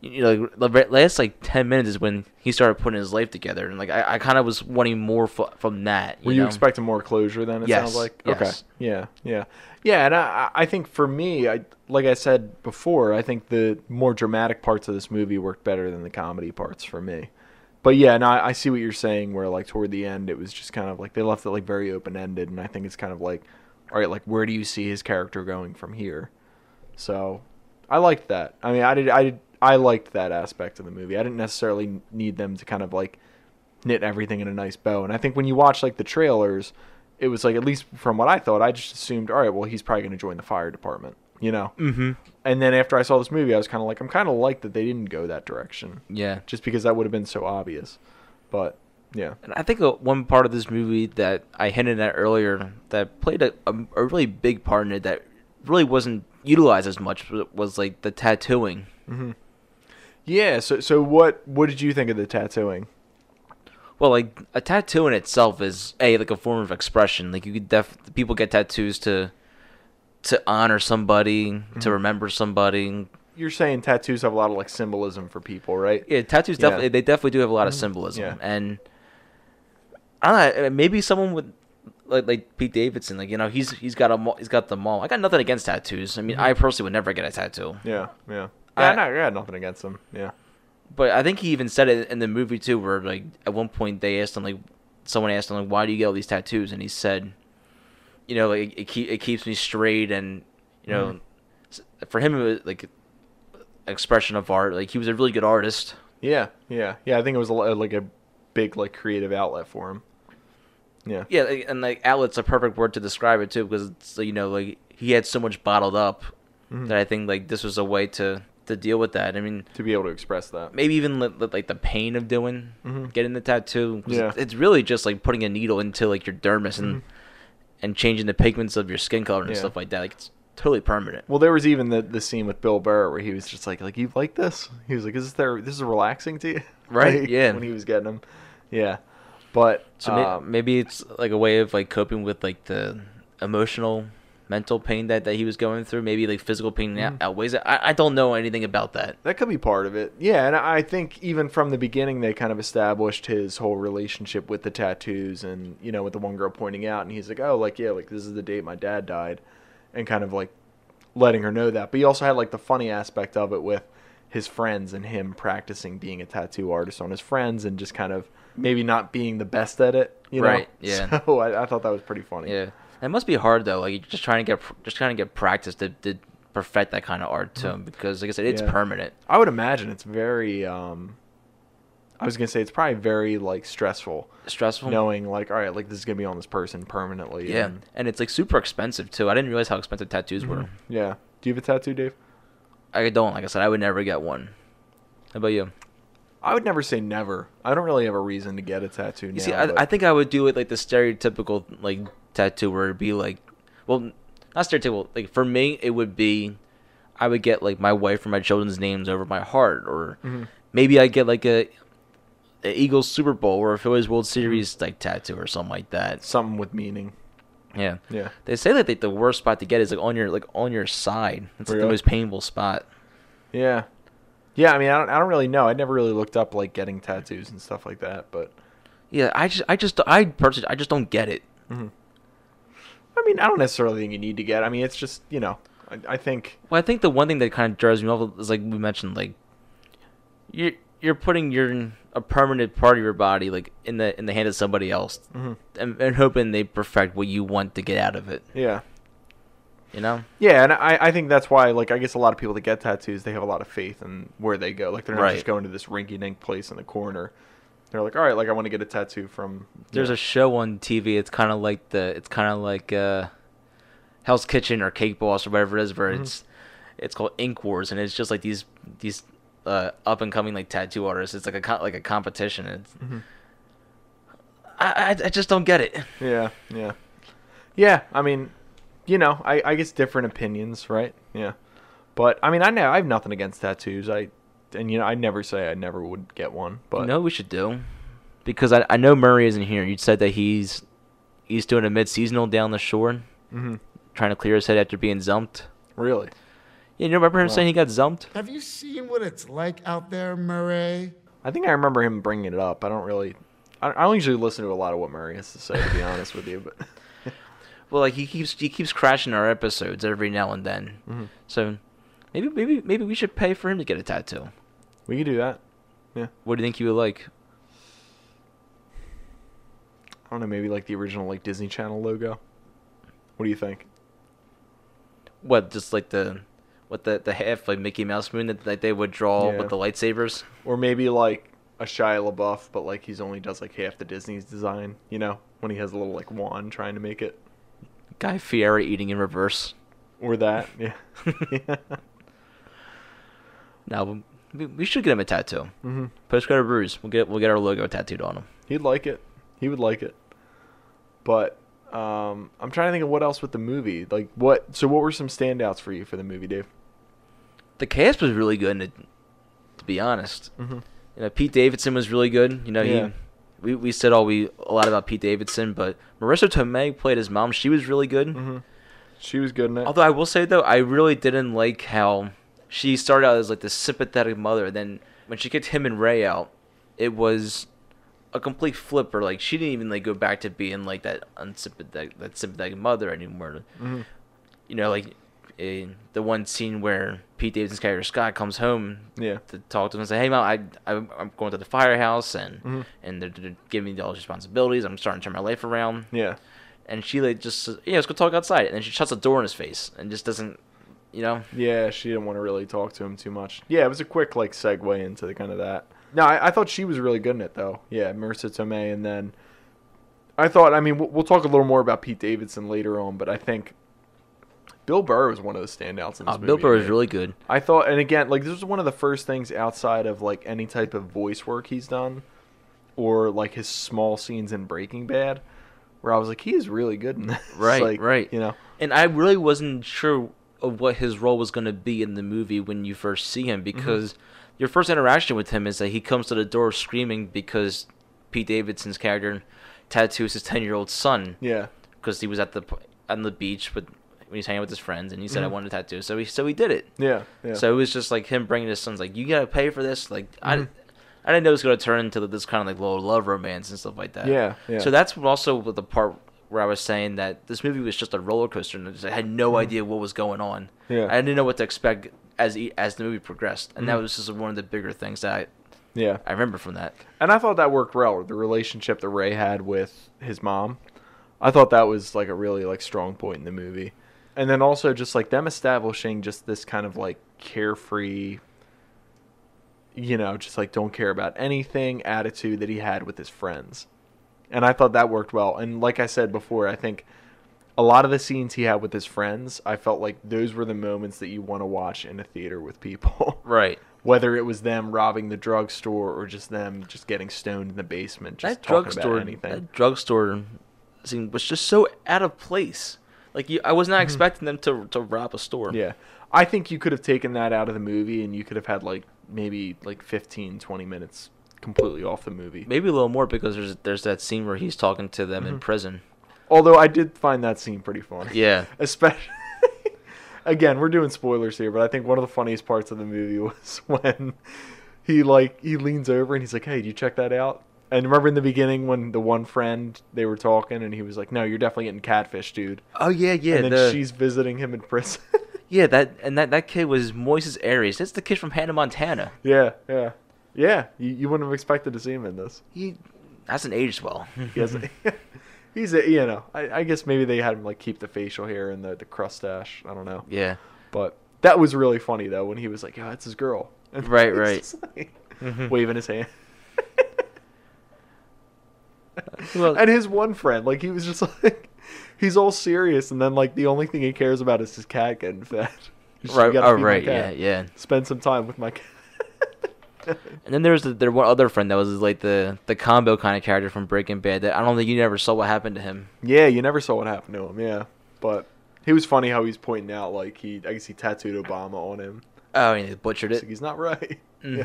you know, like, the last like ten minutes is when he started putting his life together, and like I, I kind of was wanting more f- from that. Were you know? expecting more closure then? It Yes, sounds like. yes. Okay. Yeah. Yeah. Yeah. And I, I think for me, I like I said before, I think the more dramatic parts of this movie worked better than the comedy parts for me. But yeah, no, I, I see what you're saying. Where like toward the end, it was just kind of like they left it like very open ended, and I think it's kind of like, all right, like where do you see his character going from here? So, I liked that. I mean, I did, I did, I liked that aspect of the movie. I didn't necessarily need them to kind of like knit everything in a nice bow. And I think when you watch like the trailers, it was like at least from what I thought, I just assumed, all right, well, he's probably going to join the fire department, you know. Mm-hmm. And then after I saw this movie, I was kind of like, I'm kind of like that they didn't go that direction, yeah. just because that would have been so obvious. But yeah, And I think uh, one part of this movie that I hinted at earlier that played a, a, a really big part in it that really wasn't utilized as much was, was like the tattooing. Yeah. So so what what did you think of the tattooing? Well, like a tattoo in itself is a like a form of expression. Like you could def people get tattoos to to honor somebody, to mm-hmm. remember somebody. You're saying tattoos have a lot of like symbolism for people, right? Yeah, tattoos Yeah. definitely they definitely do have a lot of mm-hmm. symbolism, Yeah. and I don't know. Maybe someone with like like Pete Davidson, like you know, he's he's got a he's got the mall. I got nothing against tattoos. I mean, mm-hmm. I personally would never get a tattoo, Yeah, yeah. I- Yeah, I got nothing against him. Yeah. but I think he even said it in the movie too, where like at one point they asked him like someone asked him like why do you get all these tattoos, and he said, you know, like it it keeps me straight, and you know, s- for him it was like expression of art. Like he was a really good artist. Yeah, yeah, yeah. I think it was a, like a big like creative outlet for him. Yeah, Yeah, and like outlet's a perfect word to describe it too, because it's you know like he had so much bottled up Mm-hmm. that I think like this was a way to to deal with that. I mean, to be able to express that. maybe even li- li- like the pain of doing getting the tattoo. Mm-hmm. Yeah. it's, really just like putting a needle into like your dermis and and changing the pigments of your skin color and Mm-hmm. Yeah. stuff like that. Like it's totally permanent. Well, there was even the the scene with Bill Burr where he was just like, like you like this? He was like, is this there? This is relaxing to you, Right, Like, yeah. When he was getting them, yeah. But So um, maybe it's like a way of like coping with like the emotional, mental pain that, that he was going through. Maybe like physical pain Mm-hmm. outweighs it. I, I don't know anything about that. That could be part of it. Yeah, and I think even from the beginning they kind of established his whole relationship with the tattoos and, you know, with the one girl pointing out and he's like, "Oh, like yeah, like this is the date my dad died." And kind of like letting her know that. But he also had like the funny aspect of it with his friends and him practicing being a tattoo artist on his friends and just kind of maybe not being the best at it, you know. Right, yeah. So I, I thought that was pretty funny. Yeah, it must be hard though. Like you're just trying to get just trying to get practice to, to perfect that kind of art too, because like I said, it's Mm-hmm. Yeah. permanent. I would imagine it's very um I was going to say it's probably very like stressful. Stressful. knowing like all right like this is gonna be on this person permanently Yeah, and- and it's like super expensive too. I didn't realize how expensive tattoos were. yeah do you have a tattoo dave I don't. Like I said, I would never get one. How about you? i would never say never i don't really have a reason to get a tattoo You now, see, I, I think I would do it like the stereotypical like tattoo where it'd be like, well, not stereotypical. Like for me, it would be, I would get like my wife or my children's names over my heart, or Mm-hmm. maybe I get like a, a Eagles Super Bowl or a Phillies World Mm-hmm. Series like tattoo or something like that. something with meaning Yeah. yeah They say that like, the worst spot to get is like on your like on your side. It's like the most painful spot. yeah yeah i mean I don't, I don't really know i never really looked up like getting tattoos and stuff like that but Yeah, I just I just I personally I just don't get it. I mean i don't necessarily think you need to get i mean it's just you know i, I think Well, I think the one thing that kind of drives me off is like we mentioned, like you're you're putting your a permanent part of your body like in the in the hand of somebody else, Mm-hmm. and, and hoping they perfect what you want to get out of it. yeah You know? Yeah, and I, I think that's why, like, I guess a lot of people that get tattoos, they have a lot of faith in where they go. Like, they're not Right. just going to this rinky-dink place in the corner. They're like, all right, like, I want to get a tattoo from. There's a show on TV. It's kind of like the it's kind of like uh, Hell's Kitchen or Cake Boss or whatever it is, where it's it's called Ink Wars, and it's just like these these uh, up and coming like tattoo artists. It's like a like a competition. It's, I, I I just don't get it. Yeah, yeah, yeah. I mean, you know, I, I guess different opinions, right? Yeah, but I mean, I know I have nothing against tattoos. I and you know, I never say I never would get one, but you know what we should do? Because I, I know Murray isn't here. You said that he's he's doing a mid seasonal down the shore, Mhm. trying to clear his head after being zumped. really, Yeah, you remember him saying he got zumped? Have you seen what it's like out there, Murray? I think I remember him bringing it up. I don't really. I, I don't usually listen to a lot of what Murray has to say, to be honest with you, but. Well, like he keeps he keeps crashing our episodes every now and then. Mm-hmm. So maybe maybe maybe we should pay for him to get a tattoo. We could do that. Yeah. What do you think you would like? I don't know, maybe like the original like Disney Channel logo. What do you think? What just like the what the the half like Mickey Mouse moon that, that they would draw Yeah. with the lightsabers? Or maybe like a Shia LaBeouf, but like he's only does like half the Disney's design. You know, when he has a little like wand trying to make it. Guy Fieri eating in reverse. Or that, yeah. yeah. Now We, we should get him a tattoo. Mm-hmm. Post Credit Brews. We'll get we'll get our logo tattooed on him. He'd like it. He would like it. But um, I'm trying to think of what else with the movie. Like what? So what were some standouts for you for the movie, Dave? The cast was really good. It, to be honest, mm-hmm. you know, Pete Davidson was really good. You know, Yeah. he we, we said all we a lot about Pete Davidson, but Marisa Tomei played his mom. She was really good. Mm-hmm. She was good in it. Although I will say though, I really didn't like how she started out as like this sympathetic mother. and Then when she kicked him and Ray out, it was a complete flipper. Like she didn't even like go back to being like that unsympathetic, that sympathetic mother anymore. Mm-hmm. You know, like in the one scene where Pete Davidson's character Scott comes home Yeah. to talk to him and say, "Hey, mom, I, I I'm going to the firehouse and Mm-hmm. and they're, they're giving me all these responsibilities. I'm starting to turn my life around." Yeah. And she like just says, yeah, let's go talk outside. And then she shuts the door in his face and just doesn't, you know. Yeah, she didn't want to really talk to him too much. Yeah, it was a quick like segue into the kind of that. No, I, I thought she was really good in it though. Yeah, Marisa Tomei, and then I thought. I mean, we'll, we'll talk a little more about Pete Davidson later on, but I think Bill Burr was one of the standouts in this Uh, movie. Bill Burr was really good. I thought, and again, like this was one of the first things outside of like any type of voice work he's done, or like his small scenes in Breaking Bad, where I was like, he is really good in this. Right, like, right. You know, And I really wasn't sure of what his role was going to be in the movie when you first see him mm-hmm. because your first interaction with him is that he comes to the door screaming because Pete Davidson's character tattoos his 10 year old son. Yeah, because he was at the on the beach with when he's hanging with his friends and he said I mm-hmm. wanted a tattoo. So he so he did it. Yeah, yeah. so it was just like him bringing his sons like you gotta pay for this. Like I mm-hmm. I didn't know it was gonna turn into this kind of like little love romance and stuff like that. Yeah, yeah. so that's also the part where I was saying that this movie was just a roller coaster and I just- I had no idea what was going on Mm-hmm. Yeah. Mm-hmm. I didn't know what to expect as as the movie progressed and that was just one of the bigger things that I, yeah. I remember from that And I thought that worked well. The relationship that Ray had with his mom, I thought that was like a really like strong point in the movie. And then also just like them establishing just this kind of like carefree, you know, just like don't care about anything attitude that he had with his friends. And I thought that worked well. And like I said before, I think a lot of the scenes he had with his friends, I felt like those were the moments that you want to watch in a theater with people. right whether it was them robbing the drugstore or just them just getting stoned in the basement, just that talking drugstore about anything. that drugstore scene was just so out of place like you, I was not expecting them to to rob a store Mm-hmm. Yeah. I think you could have taken that out of the movie and you could have had like maybe like 15, 20 minutes completely off the movie. Maybe a little more because there's there's that scene where he's talking to them Mm-hmm. in prison. Although I did find that scene pretty funny. Yeah. Especially again, we're doing spoilers here, but I think one of the funniest parts of the movie was when he like he leans over and he's like, "Hey, do you check that out?" And remember in the beginning when the one friend they were talking and he was like, "No, you're definitely getting catfish, dude." Oh yeah, yeah. and then the- she's visiting him in prison. yeah, that and that that kid was Moises Arias. That's the kid from Hannah Montana. yeah, yeah, yeah. You, you wouldn't have expected to see him in this. He hasn't aged well. He has, he's a, you know, I, I guess maybe they had him like keep the facial hair and the the crustache. I don't know, yeah. but that was really funny though when he was like, "Oh, that's his girl." And Right, right. like, mm-hmm. Waving his hand. Uh, well, and his one friend, like he was just like, he's all serious, and then like the only thing he cares about is his cat getting fed. Just, right, oh right, yeah, yeah. Spend some time with my cat. And then there's the, there one other friend that was like the the combo kind of character from Breaking Bad. That I don't think you never saw what happened to him. Yeah, you never saw what happened to him. Yeah, but he was funny how he's pointing out like he, I guess he tattooed Obama on him. Oh, and he butchered it. like, he's not right. hmm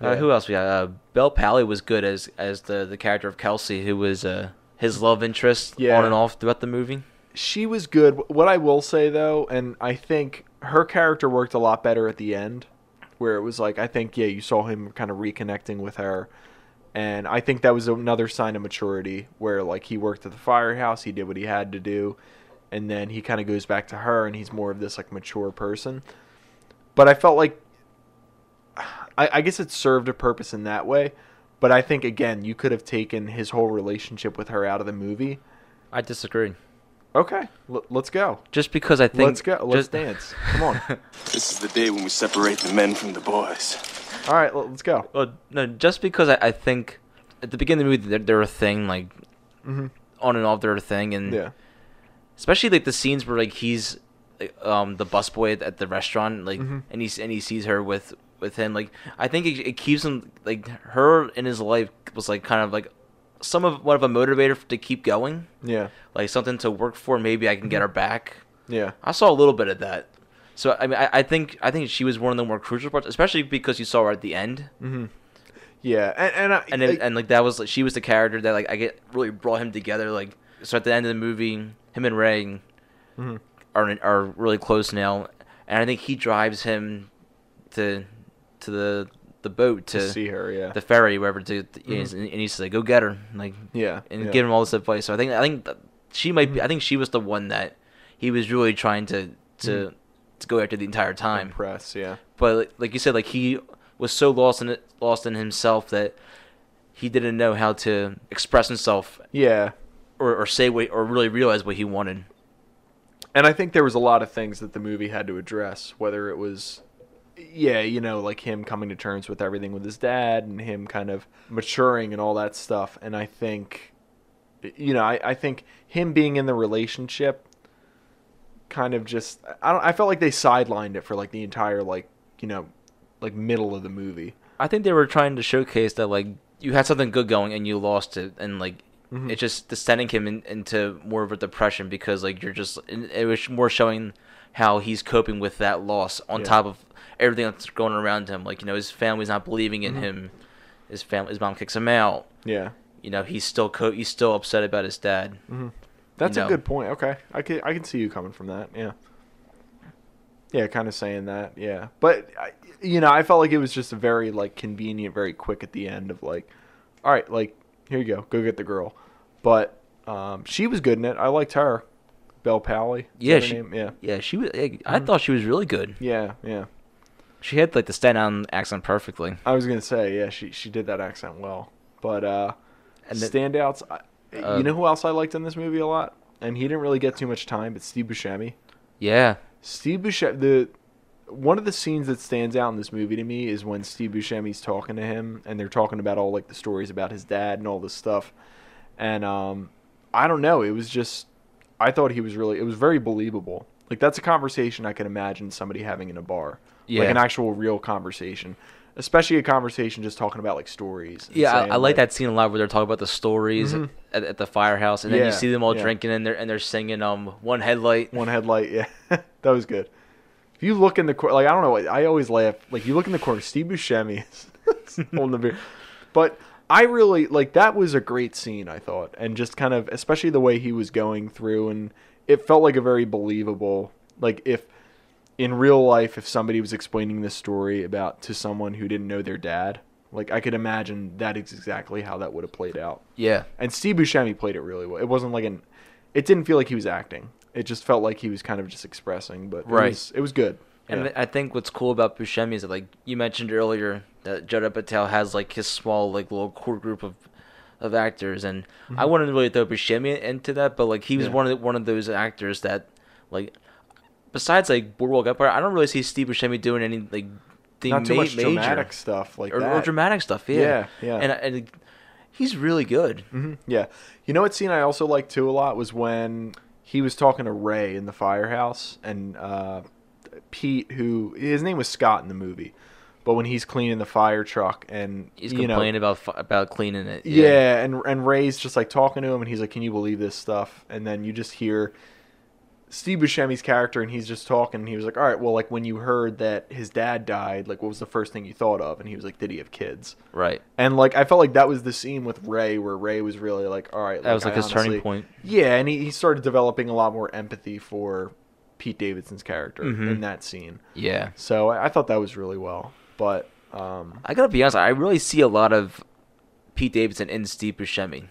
Yeah. Uh, who else we got? Uh, Bel Powley was good as as the the character of Kelsey, who was uh, his love interest Yeah. on and off throughout the movie. She was good. What I will say though, and I think her character worked a lot better at the end, where it was like I think yeah, you saw him kind of reconnecting with her, and I think that was another sign of maturity, where like he worked at the firehouse, he did what he had to do, and then he kind of goes back to her, and he's more of this like mature person. But I felt like I, I guess it served a purpose in that way. But I think again, you could have taken his whole relationship with her out of the movie. I disagree. Okay, l- let's go. Just because I think Let's go. Let's just- dance. Come on. This is the day when we separate the men from the boys. All right, l- let's go. Well, no, just because I, I think at the beginning of the movie they're, they're a thing, like on and off they're a thing, and Mm-hmm. Yeah. especially like the scenes where like he's like, um the busboy at, at the restaurant like Mm-hmm. and he and he sees her with with him like I think it, it keeps him like her in his life was like kind of like some of a motivator to keep going Yeah. like something to work for maybe I can get her back Yeah. I saw a little bit of that so I mean I, I think I think she was one of the more crucial parts especially because you saw her at the end Yeah. And and, I, and it, and like that was like she was the character that like I get really brought him together. Like so at the end of the movie, him and Ray Mm-hmm. are are really close now, and I think he drives him to to the the boat to, To see her, yeah. Mm-hmm. the ferry wherever to, to and he's like go get her like Yeah, and yeah. give him all this advice. So I think I think she might be I think she was the one that he was really trying to to Mm-hmm. to go after the entire time press. Yeah. but like, like you said, like he was so lost in it, lost in himself that he didn't know how to express himself Yeah. or, or say what or really realize what he wanted. And I think there was a lot of things that the movie had to address, whether it was, yeah, you know, like him coming to terms with everything with his dad and him kind of maturing and all that stuff. And I think, you know, I, I think him being in the relationship kind of just, I don't, I felt like they sidelined it for like the entire, like, you know, like middle of the movie. I think they were trying to showcase that like you had something good going and you lost it, and like Mm-hmm. it just descending him in, into more of a depression because like you're just it was more showing how he's coping with that loss on Yeah. top of everything that's going around him. Like you know his family's not believing Mm-hmm. in him, his family, his mom kicks him out. Yeah. You know he's still co- he's still upset about his dad. That's You a good point. Okay, I can I can see you coming from that. Yeah. Yeah, kind of saying that. Yeah, but I, you know, I felt like it was just a very like convenient, very quick at the end of like, all right, like here you go, go get the girl. But um, she was good in it. I liked her, Bel Powley. Yeah, she, yeah, yeah, she was. I thought she was really good. yeah, yeah. She had like the Staten Island accent perfectly. I was gonna say, yeah, she she did that accent well. But uh, And the- standouts, I, Uh, you know who else I liked in this movie a lot, and he didn't really get too much time, but Steve Buscemi. Yeah, Steve Buscemi, the one of the scenes that stands out in this movie to me is when Steve Buscemi's talking to him, and they're talking about all like the stories about his dad and all this stuff. And um, I don't know, it was just I thought he was really it was very believable. Like that's a conversation I could imagine somebody having in a bar, Yeah. like an actual real conversation, especially a conversation just talking about like stories. yeah. I, I like that scene a lot where they're talking about the stories at, at the firehouse, and then Yeah, you see them all yeah. drinking and they're and they're singing um one headlight. One headlight, yeah, that was good. If you look in the corner, like I don't know, I always laugh. Like you look in the corner, Steve Buscemi is holding the beer, but I really like that was a great scene. I thought, and just kind of, especially the way he was going through, and it felt like a very believable. Like if in real life, if somebody was explaining this story about to someone who didn't know their dad, like I could imagine that is exactly how that would have played out. Yeah, And Steve Buscemi played it really well. It wasn't like an. It didn't feel like he was acting. It just felt like he was kind of just expressing. But Right. it was, it was good. and Yeah. I think what's cool about Buscemi is that like you mentioned earlier that Judd Apatow has like his small like little core group of of actors, and I wouldn't really throw Buscemi into that, but like he was Mm-hmm. Yeah. one of the, one of those actors that like besides like Boardwalk Empire, I don't really see Steve Buscemi doing any like the Not too ma- much major dramatic stuff like or, that. or dramatic stuff. Yeah, Yeah, yeah. and and he's really good. Yeah. You know what scene I also liked too a lot was when he was talking to Ray in the firehouse and uh, Pete, who his name was Scott in the movie, but when he's cleaning the fire truck and He's you know, complaining about about cleaning it. Yeah. and and Ray's just like talking to him, and he's like, "Can you believe this stuff?" And then you just hear Steve Buscemi's character, and he's just talking. And he was like, "All right, well, like when you heard that his dad died, like what was the first thing you thought of?" And he was like, "Did he have kids?" right. And like I felt like that was the scene with Ray, where Ray was really like, "All right," That was like I his turning honestly- point. Yeah, and he, he started developing a lot more empathy for Pete Davidson's character Mm-hmm. in that scene. Yeah. So I, I thought that was really well. But um, I gotta be honest. I really see a lot of Pete Davidson in Steve Buscemi.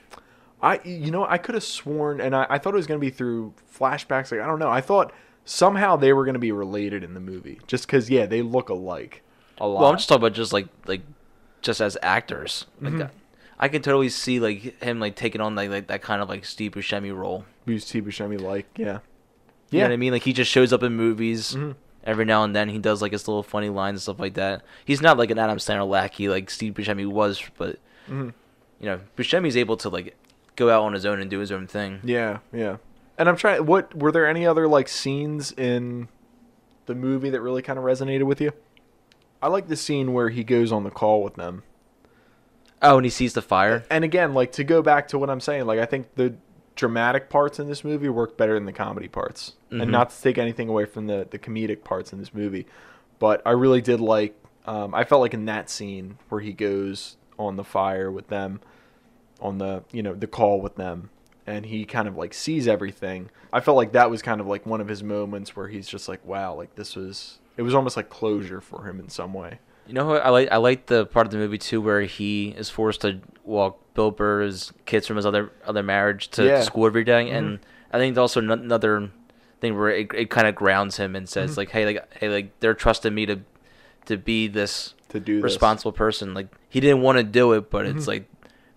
I you know I could have sworn, and I, I thought it was going to be through flashbacks. Like I don't know. I thought somehow they were going to be related in the movie, just because yeah, they look alike a lot. Well, I'm just talking about just like like just as actors. Like Mm-hmm. that. I can totally see like him like taking on like, like that kind of like Steve Buscemi role. Steve Buscemi like? Yeah, You know yeah. what I mean? Like he just shows up in movies Mm-hmm. every now and then. He does like his little funny lines and stuff like that. He's not like an Adam Sandler lackey like Steve Buscemi was, but Mm-hmm. you know Buscemi's able to like go out on his own and do his own thing. Yeah, yeah. And I'm trying. What were there any other like scenes in the movie that really kind of resonated with you? I like the scene where he goes on the call with them. Oh, and he sees the fire. And again, like to go back to what I'm saying, like I think the dramatic parts in this movie work better than the comedy parts. Mhm. And not to take anything away from the the comedic parts in this movie, but I really did like. Um, I felt like in that scene where he goes on the fire with them, on the you know the call with them, and he kind of like sees everything. I felt like that was kind of like one of his moments where he's just like, wow, like this was. It was almost like closure for him in some way. You know what? I like I like the part of the movie too where he is forced to walk Bill Burr's kids from his other other marriage to, Yeah. to school every day, Mhm. and I think also ano- another thing where it, it kind of grounds him and says Mhm. like, hey, like hey, like they're trusting me to to be this To do this. responsible person. Like he didn't want to do it, but it's Mhm. like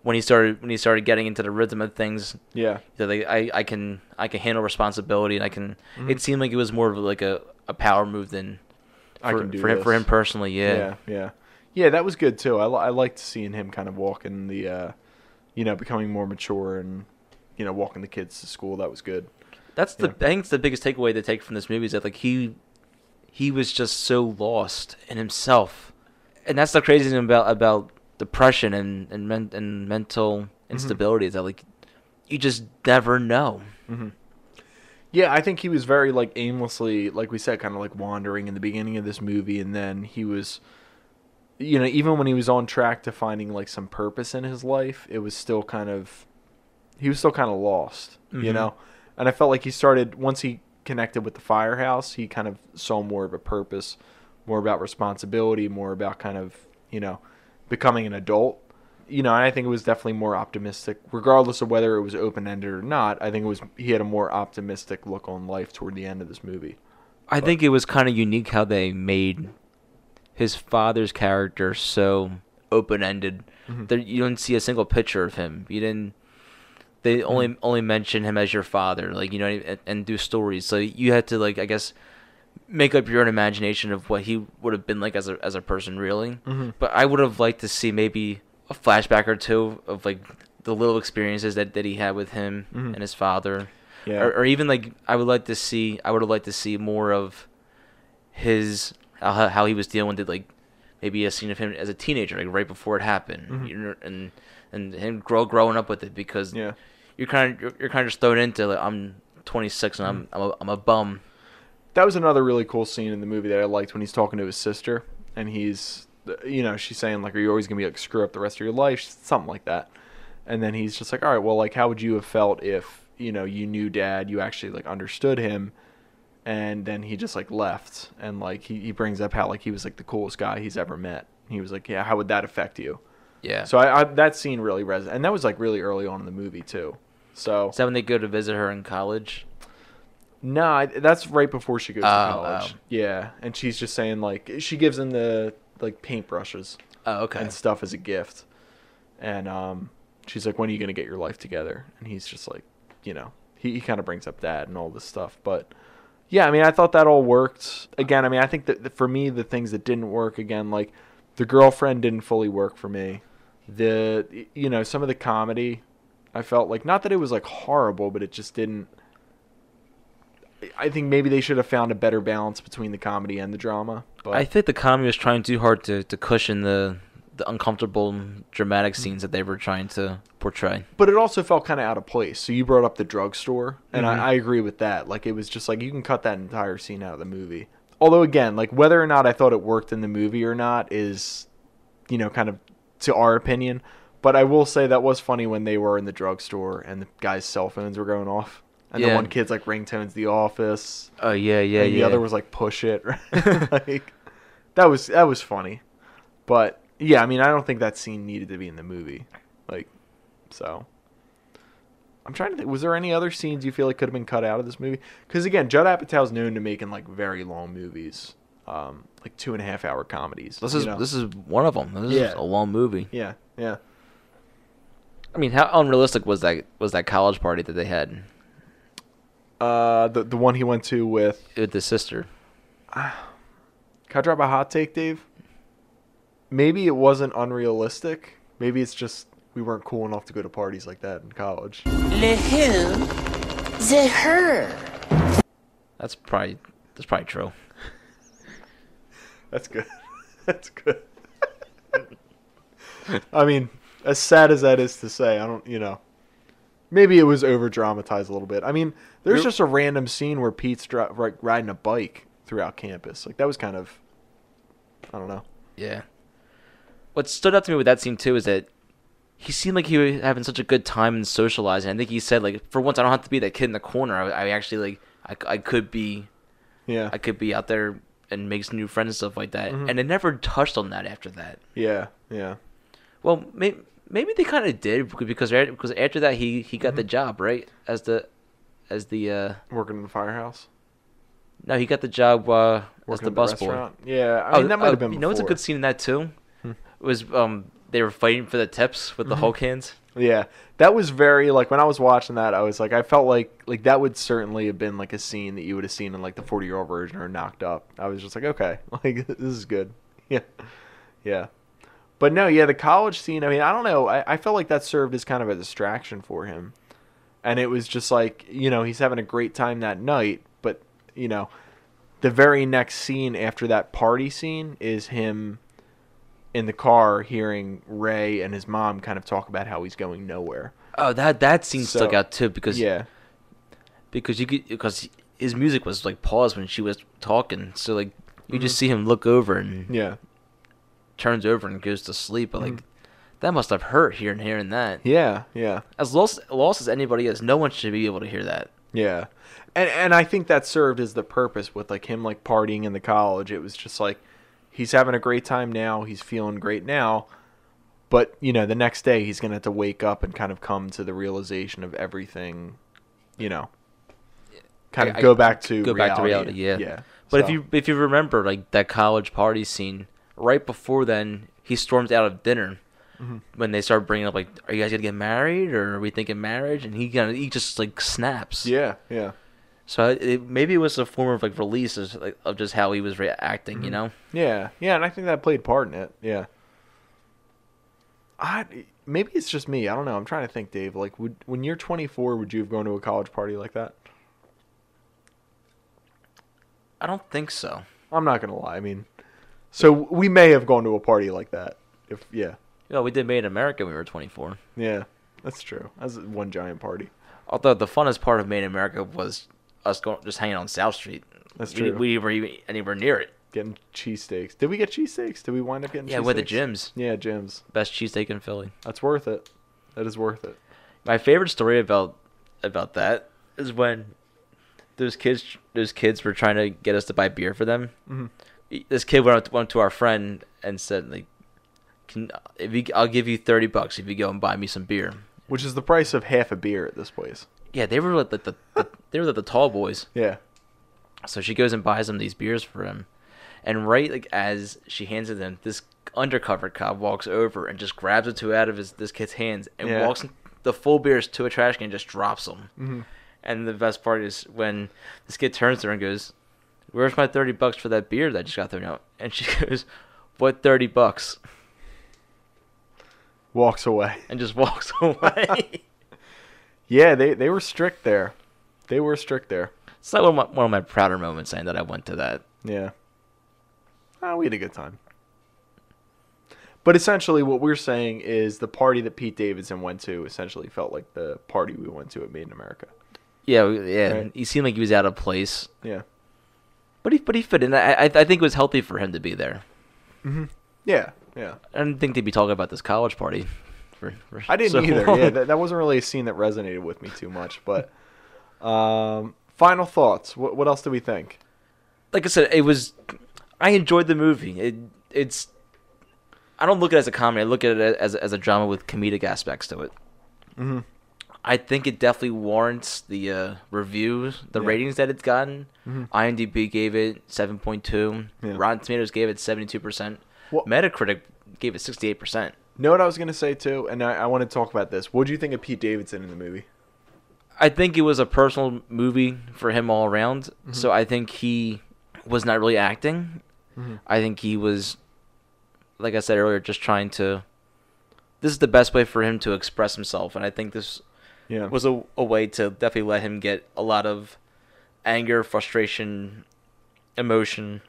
when he started when he started getting into the rhythm of things. Yeah. that like I, I can I can handle responsibility and I can. Mhm. It seemed like it was more of like a, a power move than I can do for him for him personally. Yeah. yeah, yeah, yeah. That was good too. I, li- I liked seeing him kind of walking the, uh, you know, becoming more mature and, you know, walking the kids to school. That was good. That's the I think it's the biggest takeaway to take from this movie is that like he he was just so lost in himself, and that's the crazy thing about about depression and and, men, and mental Mm-hmm. instability is that like you just never know. hmm Yeah, I think he was very like aimlessly, like we said, kind of like wandering in the beginning of this movie, and then he was, you know, even when he was on track to finding like some purpose in his life, it was still kind of, he was still kind of lost, you Mhm. know, and I felt like he started once he connected with the firehouse, he kind of saw more of a purpose, more about responsibility, more about kind of you know becoming an adult. You know, and I think it was definitely more optimistic, regardless of whether it was open ended or not. I think it was he had a more optimistic look on life toward the end of this movie. I think it was kind of unique how they made his father's character so open ended Mhm. that you don't see a single picture of him. You didn't. They only only mention him as your father, like you know, and, and do stories. So you had to like, I guess, make up your own imagination of what he would have been like as a as a person, really. Mhm. But I would have liked to see maybe a flashback or two of like the little experiences that, that he had with him Mhm. and his father. Yeah. Or, or even like I would like to see I would have liked to see more of his how, how he was dealing with it like maybe a scene of him as a teenager like right before it happened Mhm. you know, and and him grow growing up with it because Yeah. you're kind of you're, you're kind of just thrown into like I'm 26 and I'm I'm a, I'm a bum That was another really cool scene in the movie that I liked when he's talking to his sister and he's you know, she's saying like are you always going to be like screw up the rest of your life, something like that. And then he's just like, "All right, well like how would you have felt if, you know, you knew dad, you actually like understood him?" And then he just like left and like he, he brings up how like he was like the coolest guy he's ever met. He was like, "Yeah, how would that affect you?" yeah So I, I that scene really resonated, and that was like really early on in the movie too. So is that when they go to visit her in college no, I- that's right before she goes to Oh, college. oh. Yeah, and she's just saying like she gives him the like paintbrushes oh okay and stuff as a gift, and um, she's like, "When are you gonna get your life together?" And he's just like, you know, he, he kind of brings up dad and all this stuff, but yeah, I mean, I thought that all worked. Again, I mean, I think that that for me, the things that didn't work again, like the girlfriend didn't fully work for me. The you know some of the comedy, I felt like not that it was like horrible, but it just didn't. I think maybe they should have found a better balance between the comedy and the drama. But I think the comedy was trying too hard to, to cushion the the uncomfortable dramatic Mm. scenes that they were trying to portray but it also felt kind of out of place. So you brought up the drugstore, and Mhm. I, I agree with that. Like it was just like you can cut that entire scene out of the movie. Although again, like whether or not I thought it worked in the movie or not is, you know, kind of to our opinion. But I will say that was funny when they were in the drugstore and the guys' cell phones were going off, and the one kid's like ringtones The Office. oh yeah yeah and yeah the other was like push it. like that was that was funny. But yeah, I mean, I don't think that scene needed to be in the movie. Like so I'm trying to think was there any other scenes you feel like could have been cut out of this movie? Cuz again, Judd Apatow's known to making like very long movies. Um like two and a half hour comedies. this is know? this is one of them this Yeah. is a long movie Yeah, yeah. I mean, how unrealistic was that was that college party that they had Uh the the one he went to with with the sister? Can I drop a hot take, Dave? Maybe it wasn't unrealistic. Maybe it's just we weren't cool enough to go to parties like that in college. Le who? The her. That's probably that's probably true. That's good. That's good. I mean, as sad as that is to say, I don't, you know, maybe it was over dramatized a little bit. I mean, there's just a random scene where Pete's dri- ri- riding a bike throughout campus. Like that was kind of, I don't know. Yeah. What stood out to me with that scene too is that he seemed like he was having such a good time and socializing. I think he said like, for once, I don't have to be that kid in the corner. I, I actually like, I, I could be, Yeah, I could be out there and make some new friends and stuff like that. Mhm. And it never touched on that after that. yeah, yeah. Well, maybe maybe they kind of did because a- because after that he he got the job right as the as the uh Working in the firehouse, no he got the job uh as the the busboy. Yeah, I mean that might have been. Oh, You know what's a good scene in that too? Was um they were fighting for the tips with the Mhm. Hulk hands. Yeah, that was very like when I was watching that, I was like, I felt like like that would certainly have been like a scene that you would have seen in like the forty year old Virgin or Knocked Up. I was just like, okay, like this is good. Yeah, yeah. But no, yeah, the college scene. I mean, I don't know. I, I felt like that served as kind of a distraction for him, and it was just like you know he's having a great time that night, but you know, the very next scene after that party scene is him in the car hearing Ray and his mom kind of talk about how he's going nowhere. Oh, that that scene stuck So, out too because yeah, because you could because his music was like paused when she was talking, so like you just Mhm. see him look over and yeah, turns over and goes to sleep. But like Mhm. that must have hurt hearing hearing that. yeah, yeah, As lost lost as anybody is, no one should be able to hear that. yeah. And and I think that served as the purpose with like him like partying in the college. It was just like he's having a great time now. He's feeling great now. But you know, the next day he's gonna have to wake up and kind of come to the realization of everything. You know, kind of I- go back to go back to reality. Yeah, yeah. But if you if you remember like that college party scene, right before then, he storms out of dinner Mhm. when they start bringing up like, "Are you guys gonna get married or are we thinking marriage?" And he kind of he just like snaps. yeah, yeah. So it, maybe it was a form of like release of, like, of just how he was reacting. You Mhm. know. Yeah, yeah, and I think that played part in it. Yeah. I maybe it's just me. I don't know. I'm trying to think, Dave. Like, would when you're 24, would you have gone to a college party like that? I don't think so. I'm not gonna lie. I mean, so we may have gone to a party like that. If yeah, Yeah, we did Made in America when we were 24. yeah, that's true. That's one giant party. Although the funnest part of Made in America was us going just hanging on South Street. That's we, true. We were even anywhere near it. Getting cheesesteaks. Did we get cheesesteaks? Did we wind up getting? Yeah, with the Jim's. Yeah, Jim's. Best cheesesteak in Philly. That's worth it. That is worth it. My favorite story about about that is when those kids those kids were trying to get us to buy beer for them. Mhm. This kid went up to, went to our friend and said like, "Can if you, I'll give you thirty bucks if you go and buy me some beer." Which is the price of half a beer at this place. Yeah, they were like the, the, the they were like the tall boys. Yeah. So she goes and buys him these beers for him, and right like as she hands it to him, this undercover cop walks over and just grabs the two out of his this kid's hands and Yeah. walks the full beers to a trash can and just drops them. Mhm. And the best part is when this kid turns to her and goes, "Where's my thirty bucks for that beer that I just got thrown out?" And she goes, "What thirty bucks?" Walks away. And just walks away. Yeah, they they were strict there. They were strict there. it's like one of, my, one of my prouder moments saying that I went to that. Yeah. Ah, we had a good time. But essentially, what we're saying is the party that Pete Davidson went to essentially felt like the party we went to at Made in America. Yeah, yeah. Right. He seemed like he was out of place. Yeah. But he but he fit in. I I, I think it was healthy for him to be there. Mm-hmm. Yeah, yeah. I didn't think they'd be talking about this college party. For, for I didn't so either. long. Yeah, that, that wasn't really a scene that resonated with me too much. But um, final thoughts. What what else do we think? like I said, it was. I enjoyed the movie. It it's. I don't look at it as a comedy. I look at it as as a drama with comedic aspects to it. Mhm. I think it definitely warrants the uh, reviews, the Yeah. ratings that it's gotten. Mhm. IMDb gave it seven point two. Yeah. Rotten Tomatoes gave it seventy two percent. What- Metacritic gave it sixty eight percent. Know what I was gonna say too, and I, I want to talk about this. What do you think of Pete Davidson in the movie? I think it was a personal movie for him all around. Mm-hmm. So I think he was not really acting. Mhm. I think he was, like I said earlier, just trying to. This is the best way for him to express himself, and I think this, Yeah. was a, a way to definitely let him get a lot of anger, frustration, emotion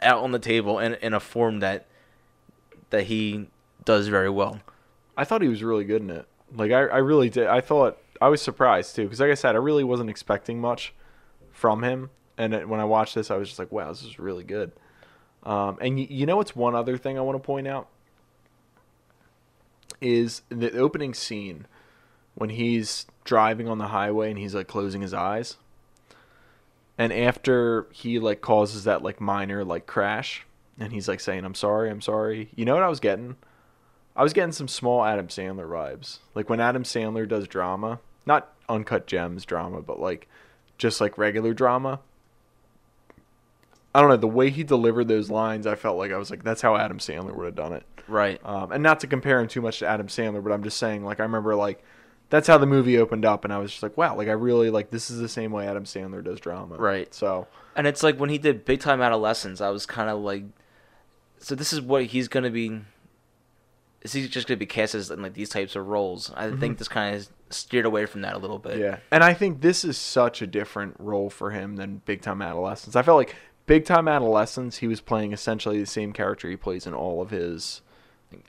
out on the table in in a form that that he does very well. I thought he was really good in it. Like I, I really did. I thought I was surprised too because, like I said, I really wasn't expecting much from him. And it, when I watched this, I was just like, "Wow, this is really good." Um, and y- you know what's one other thing I want to point out is the opening scene when he's driving on the highway and he's like closing his eyes. And after he like causes that like minor like crash and he's like saying I'm sorry, I'm sorry. You know what I was getting? I was getting some small Adam Sandler vibes. Like when Adam Sandler does drama, not uncut gems drama, but like just like regular drama. I don't know, the way he delivered those lines, I felt like I was like that's how Adam Sandler would have done it. Right. Um, and not to compare him too much to Adam Sandler, but I'm just saying, like, I remember, like, that's how the movie opened up, and I was just like, wow, like, I really, like, this is the same way Adam Sandler does drama. Right. So, And it's like when he did Big Time Adolescence, I was kind of like, so this is what he's gonna be. Is he just gonna be cast as in like these types of roles? I think this kind of steered away from that a little bit. Mm-hmm. yeah. And I think this is such a different role for him than Big Time Adolescence. I felt like Big Time Adolescence, he was playing essentially the same character he plays in all of his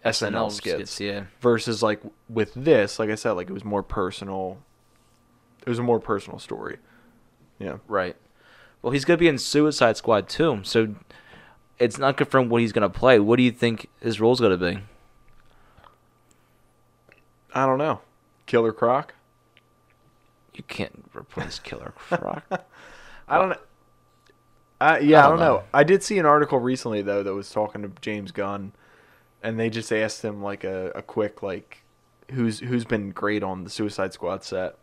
SNL skits. yeah. Versus, like, with this, like I said, like, it was more personal. It was a more personal story. Yeah. Right. Well, he's gonna be in Suicide Squad too, so it's not confirmed what he's gonna play. What do you think his role's gonna be? I don't know. Killer Croc? You can't replace Killer Croc. I don't know. Uh, yeah, I I don't, don't know. know. I did see an article recently though that was talking to James Gunn, and they just asked him like a, a quick like, who's who's been great on the Suicide Squad set,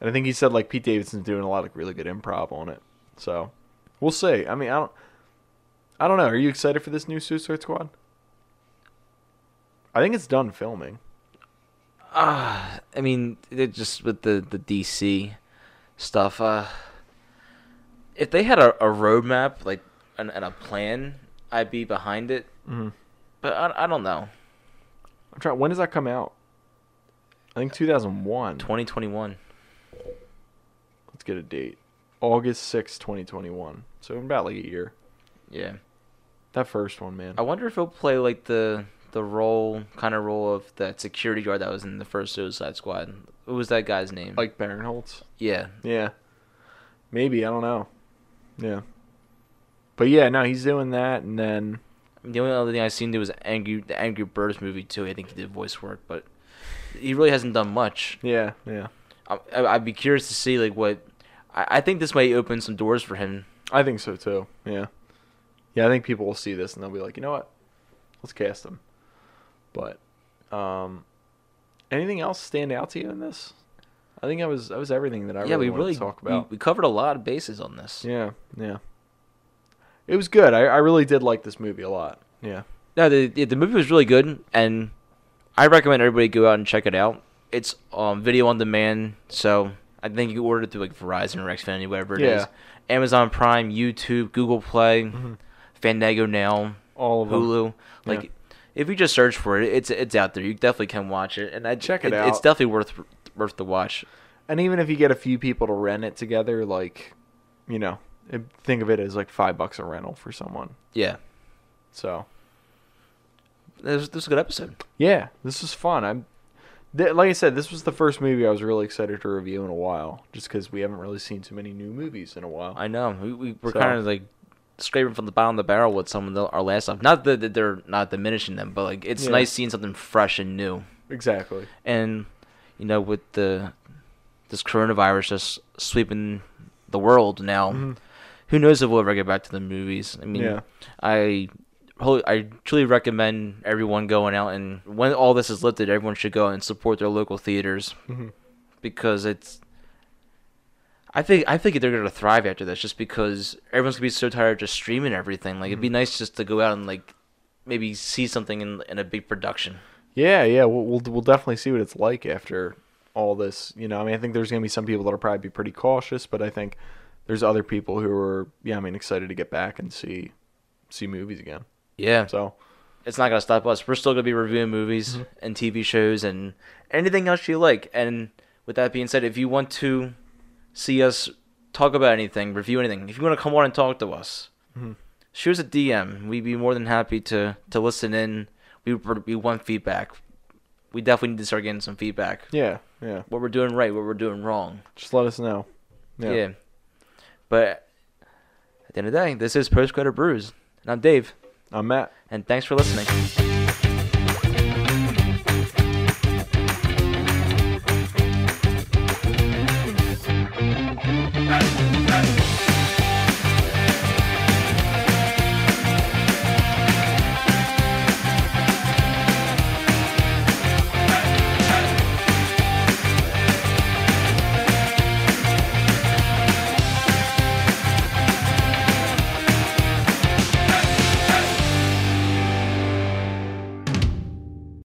and I think he said like Pete Davidson's doing a lot of really good improv on it. So, we'll see. I mean, I don't, I don't know. Are you excited for this new Suicide Squad? I think it's done filming. I mean, it just with the the DC stuff. Uh, if they had a, a roadmap like and, and a plan, I'd be behind it. Mm-hmm. But I, I don't know. I'm trying. When does that come out? I think 2001. 2021. Let's get a date. August sixth, 2021. So in about like a year. Yeah. That first one, man. I wonder if he'll play like the the role kind of role of that security guard that was in the first Suicide Squad. What was that guy's name? Ike Barinholtz. yeah. Yeah. Maybe I don't know. Yeah. But yeah, no, he's doing that, and then The only other thing I've seen do was Angry the Angry Birds movie too. I think he did voice work, but he really hasn't done much. yeah, yeah. I, I- I'd be curious to see like what. I, I think this might open some doors for him. I think so too. Yeah. Yeah, I think people will see this and they'll be like, you know what? Let's cast him. But, um, anything else stand out to you in this? I think I was that was everything that I yeah, really we wanted really to talk we- about. We, covered a lot of bases on this. Yeah, yeah. It was good. I, I really did like this movie a lot. Yeah. No, the the movie was really good, and I recommend everybody go out and check it out. It's um video on demand, so I think you can order it through like Verizon or Xfinity, whatever it is. Yeah. Mm-hmm. Amazon Prime, YouTube, Google Play, Fandango now, All of them. Hulu. Like, Yeah. if you just search for it, it's it's out there. You definitely can watch it, and I Check it It's out. It's definitely worth worth the watch. And even if you get a few people to rent it together, like, you know, it, think of it as like five bucks a rental for someone. Yeah, So this this was a good episode. yeah, this was fun. I'm, th- like I said, this was the first movie I was really excited to review in a while, just because we haven't really seen too many new movies in a while. I know we, we we're So- kind of like scraping from the bottom of the barrel with some of the, our last stuff. Not that, that they're not diminishing them, but like it's Yeah. nice seeing something fresh and new. exactly. And you know, with the this coronavirus just sweeping the world now, mm-hmm. Who knows if we'll ever get back to the movies? I mean, Mm-hmm. Yeah. I I truly recommend everyone going out and when all this is lifted, everyone should go and support their local theaters Mm-hmm. because it's. I think I think they're gonna thrive after this, just because everyone's gonna be so tired of just streaming everything. Like it'd Mm-hmm. be nice just to go out and like maybe see something in in a big production. Yeah, yeah, we'll, we'll we'll definitely see what it's like after all this. You know, I mean, I think there's gonna be some people that'll probably be pretty cautious, but I think there's other people who are, yeah, I mean, excited to get back and see see movies again. Yeah, So it's not gonna stop us. We're still gonna be reviewing movies Mm-hmm. and TV shows and anything else you like. And with that being said, if you want to see us talk about anything, review anything, if you want to come on and talk to us, Mhm. shoot us a DM. We'd be more than happy to to listen in. We we want feedback. We definitely need to start getting some feedback. Yeah, yeah. What we're doing right, what we're doing wrong. Just let us know. Yeah. Yeah. But at the end of the day, this is Post Credit Brews. And I'm Dave. I'm Matt. And thanks for listening.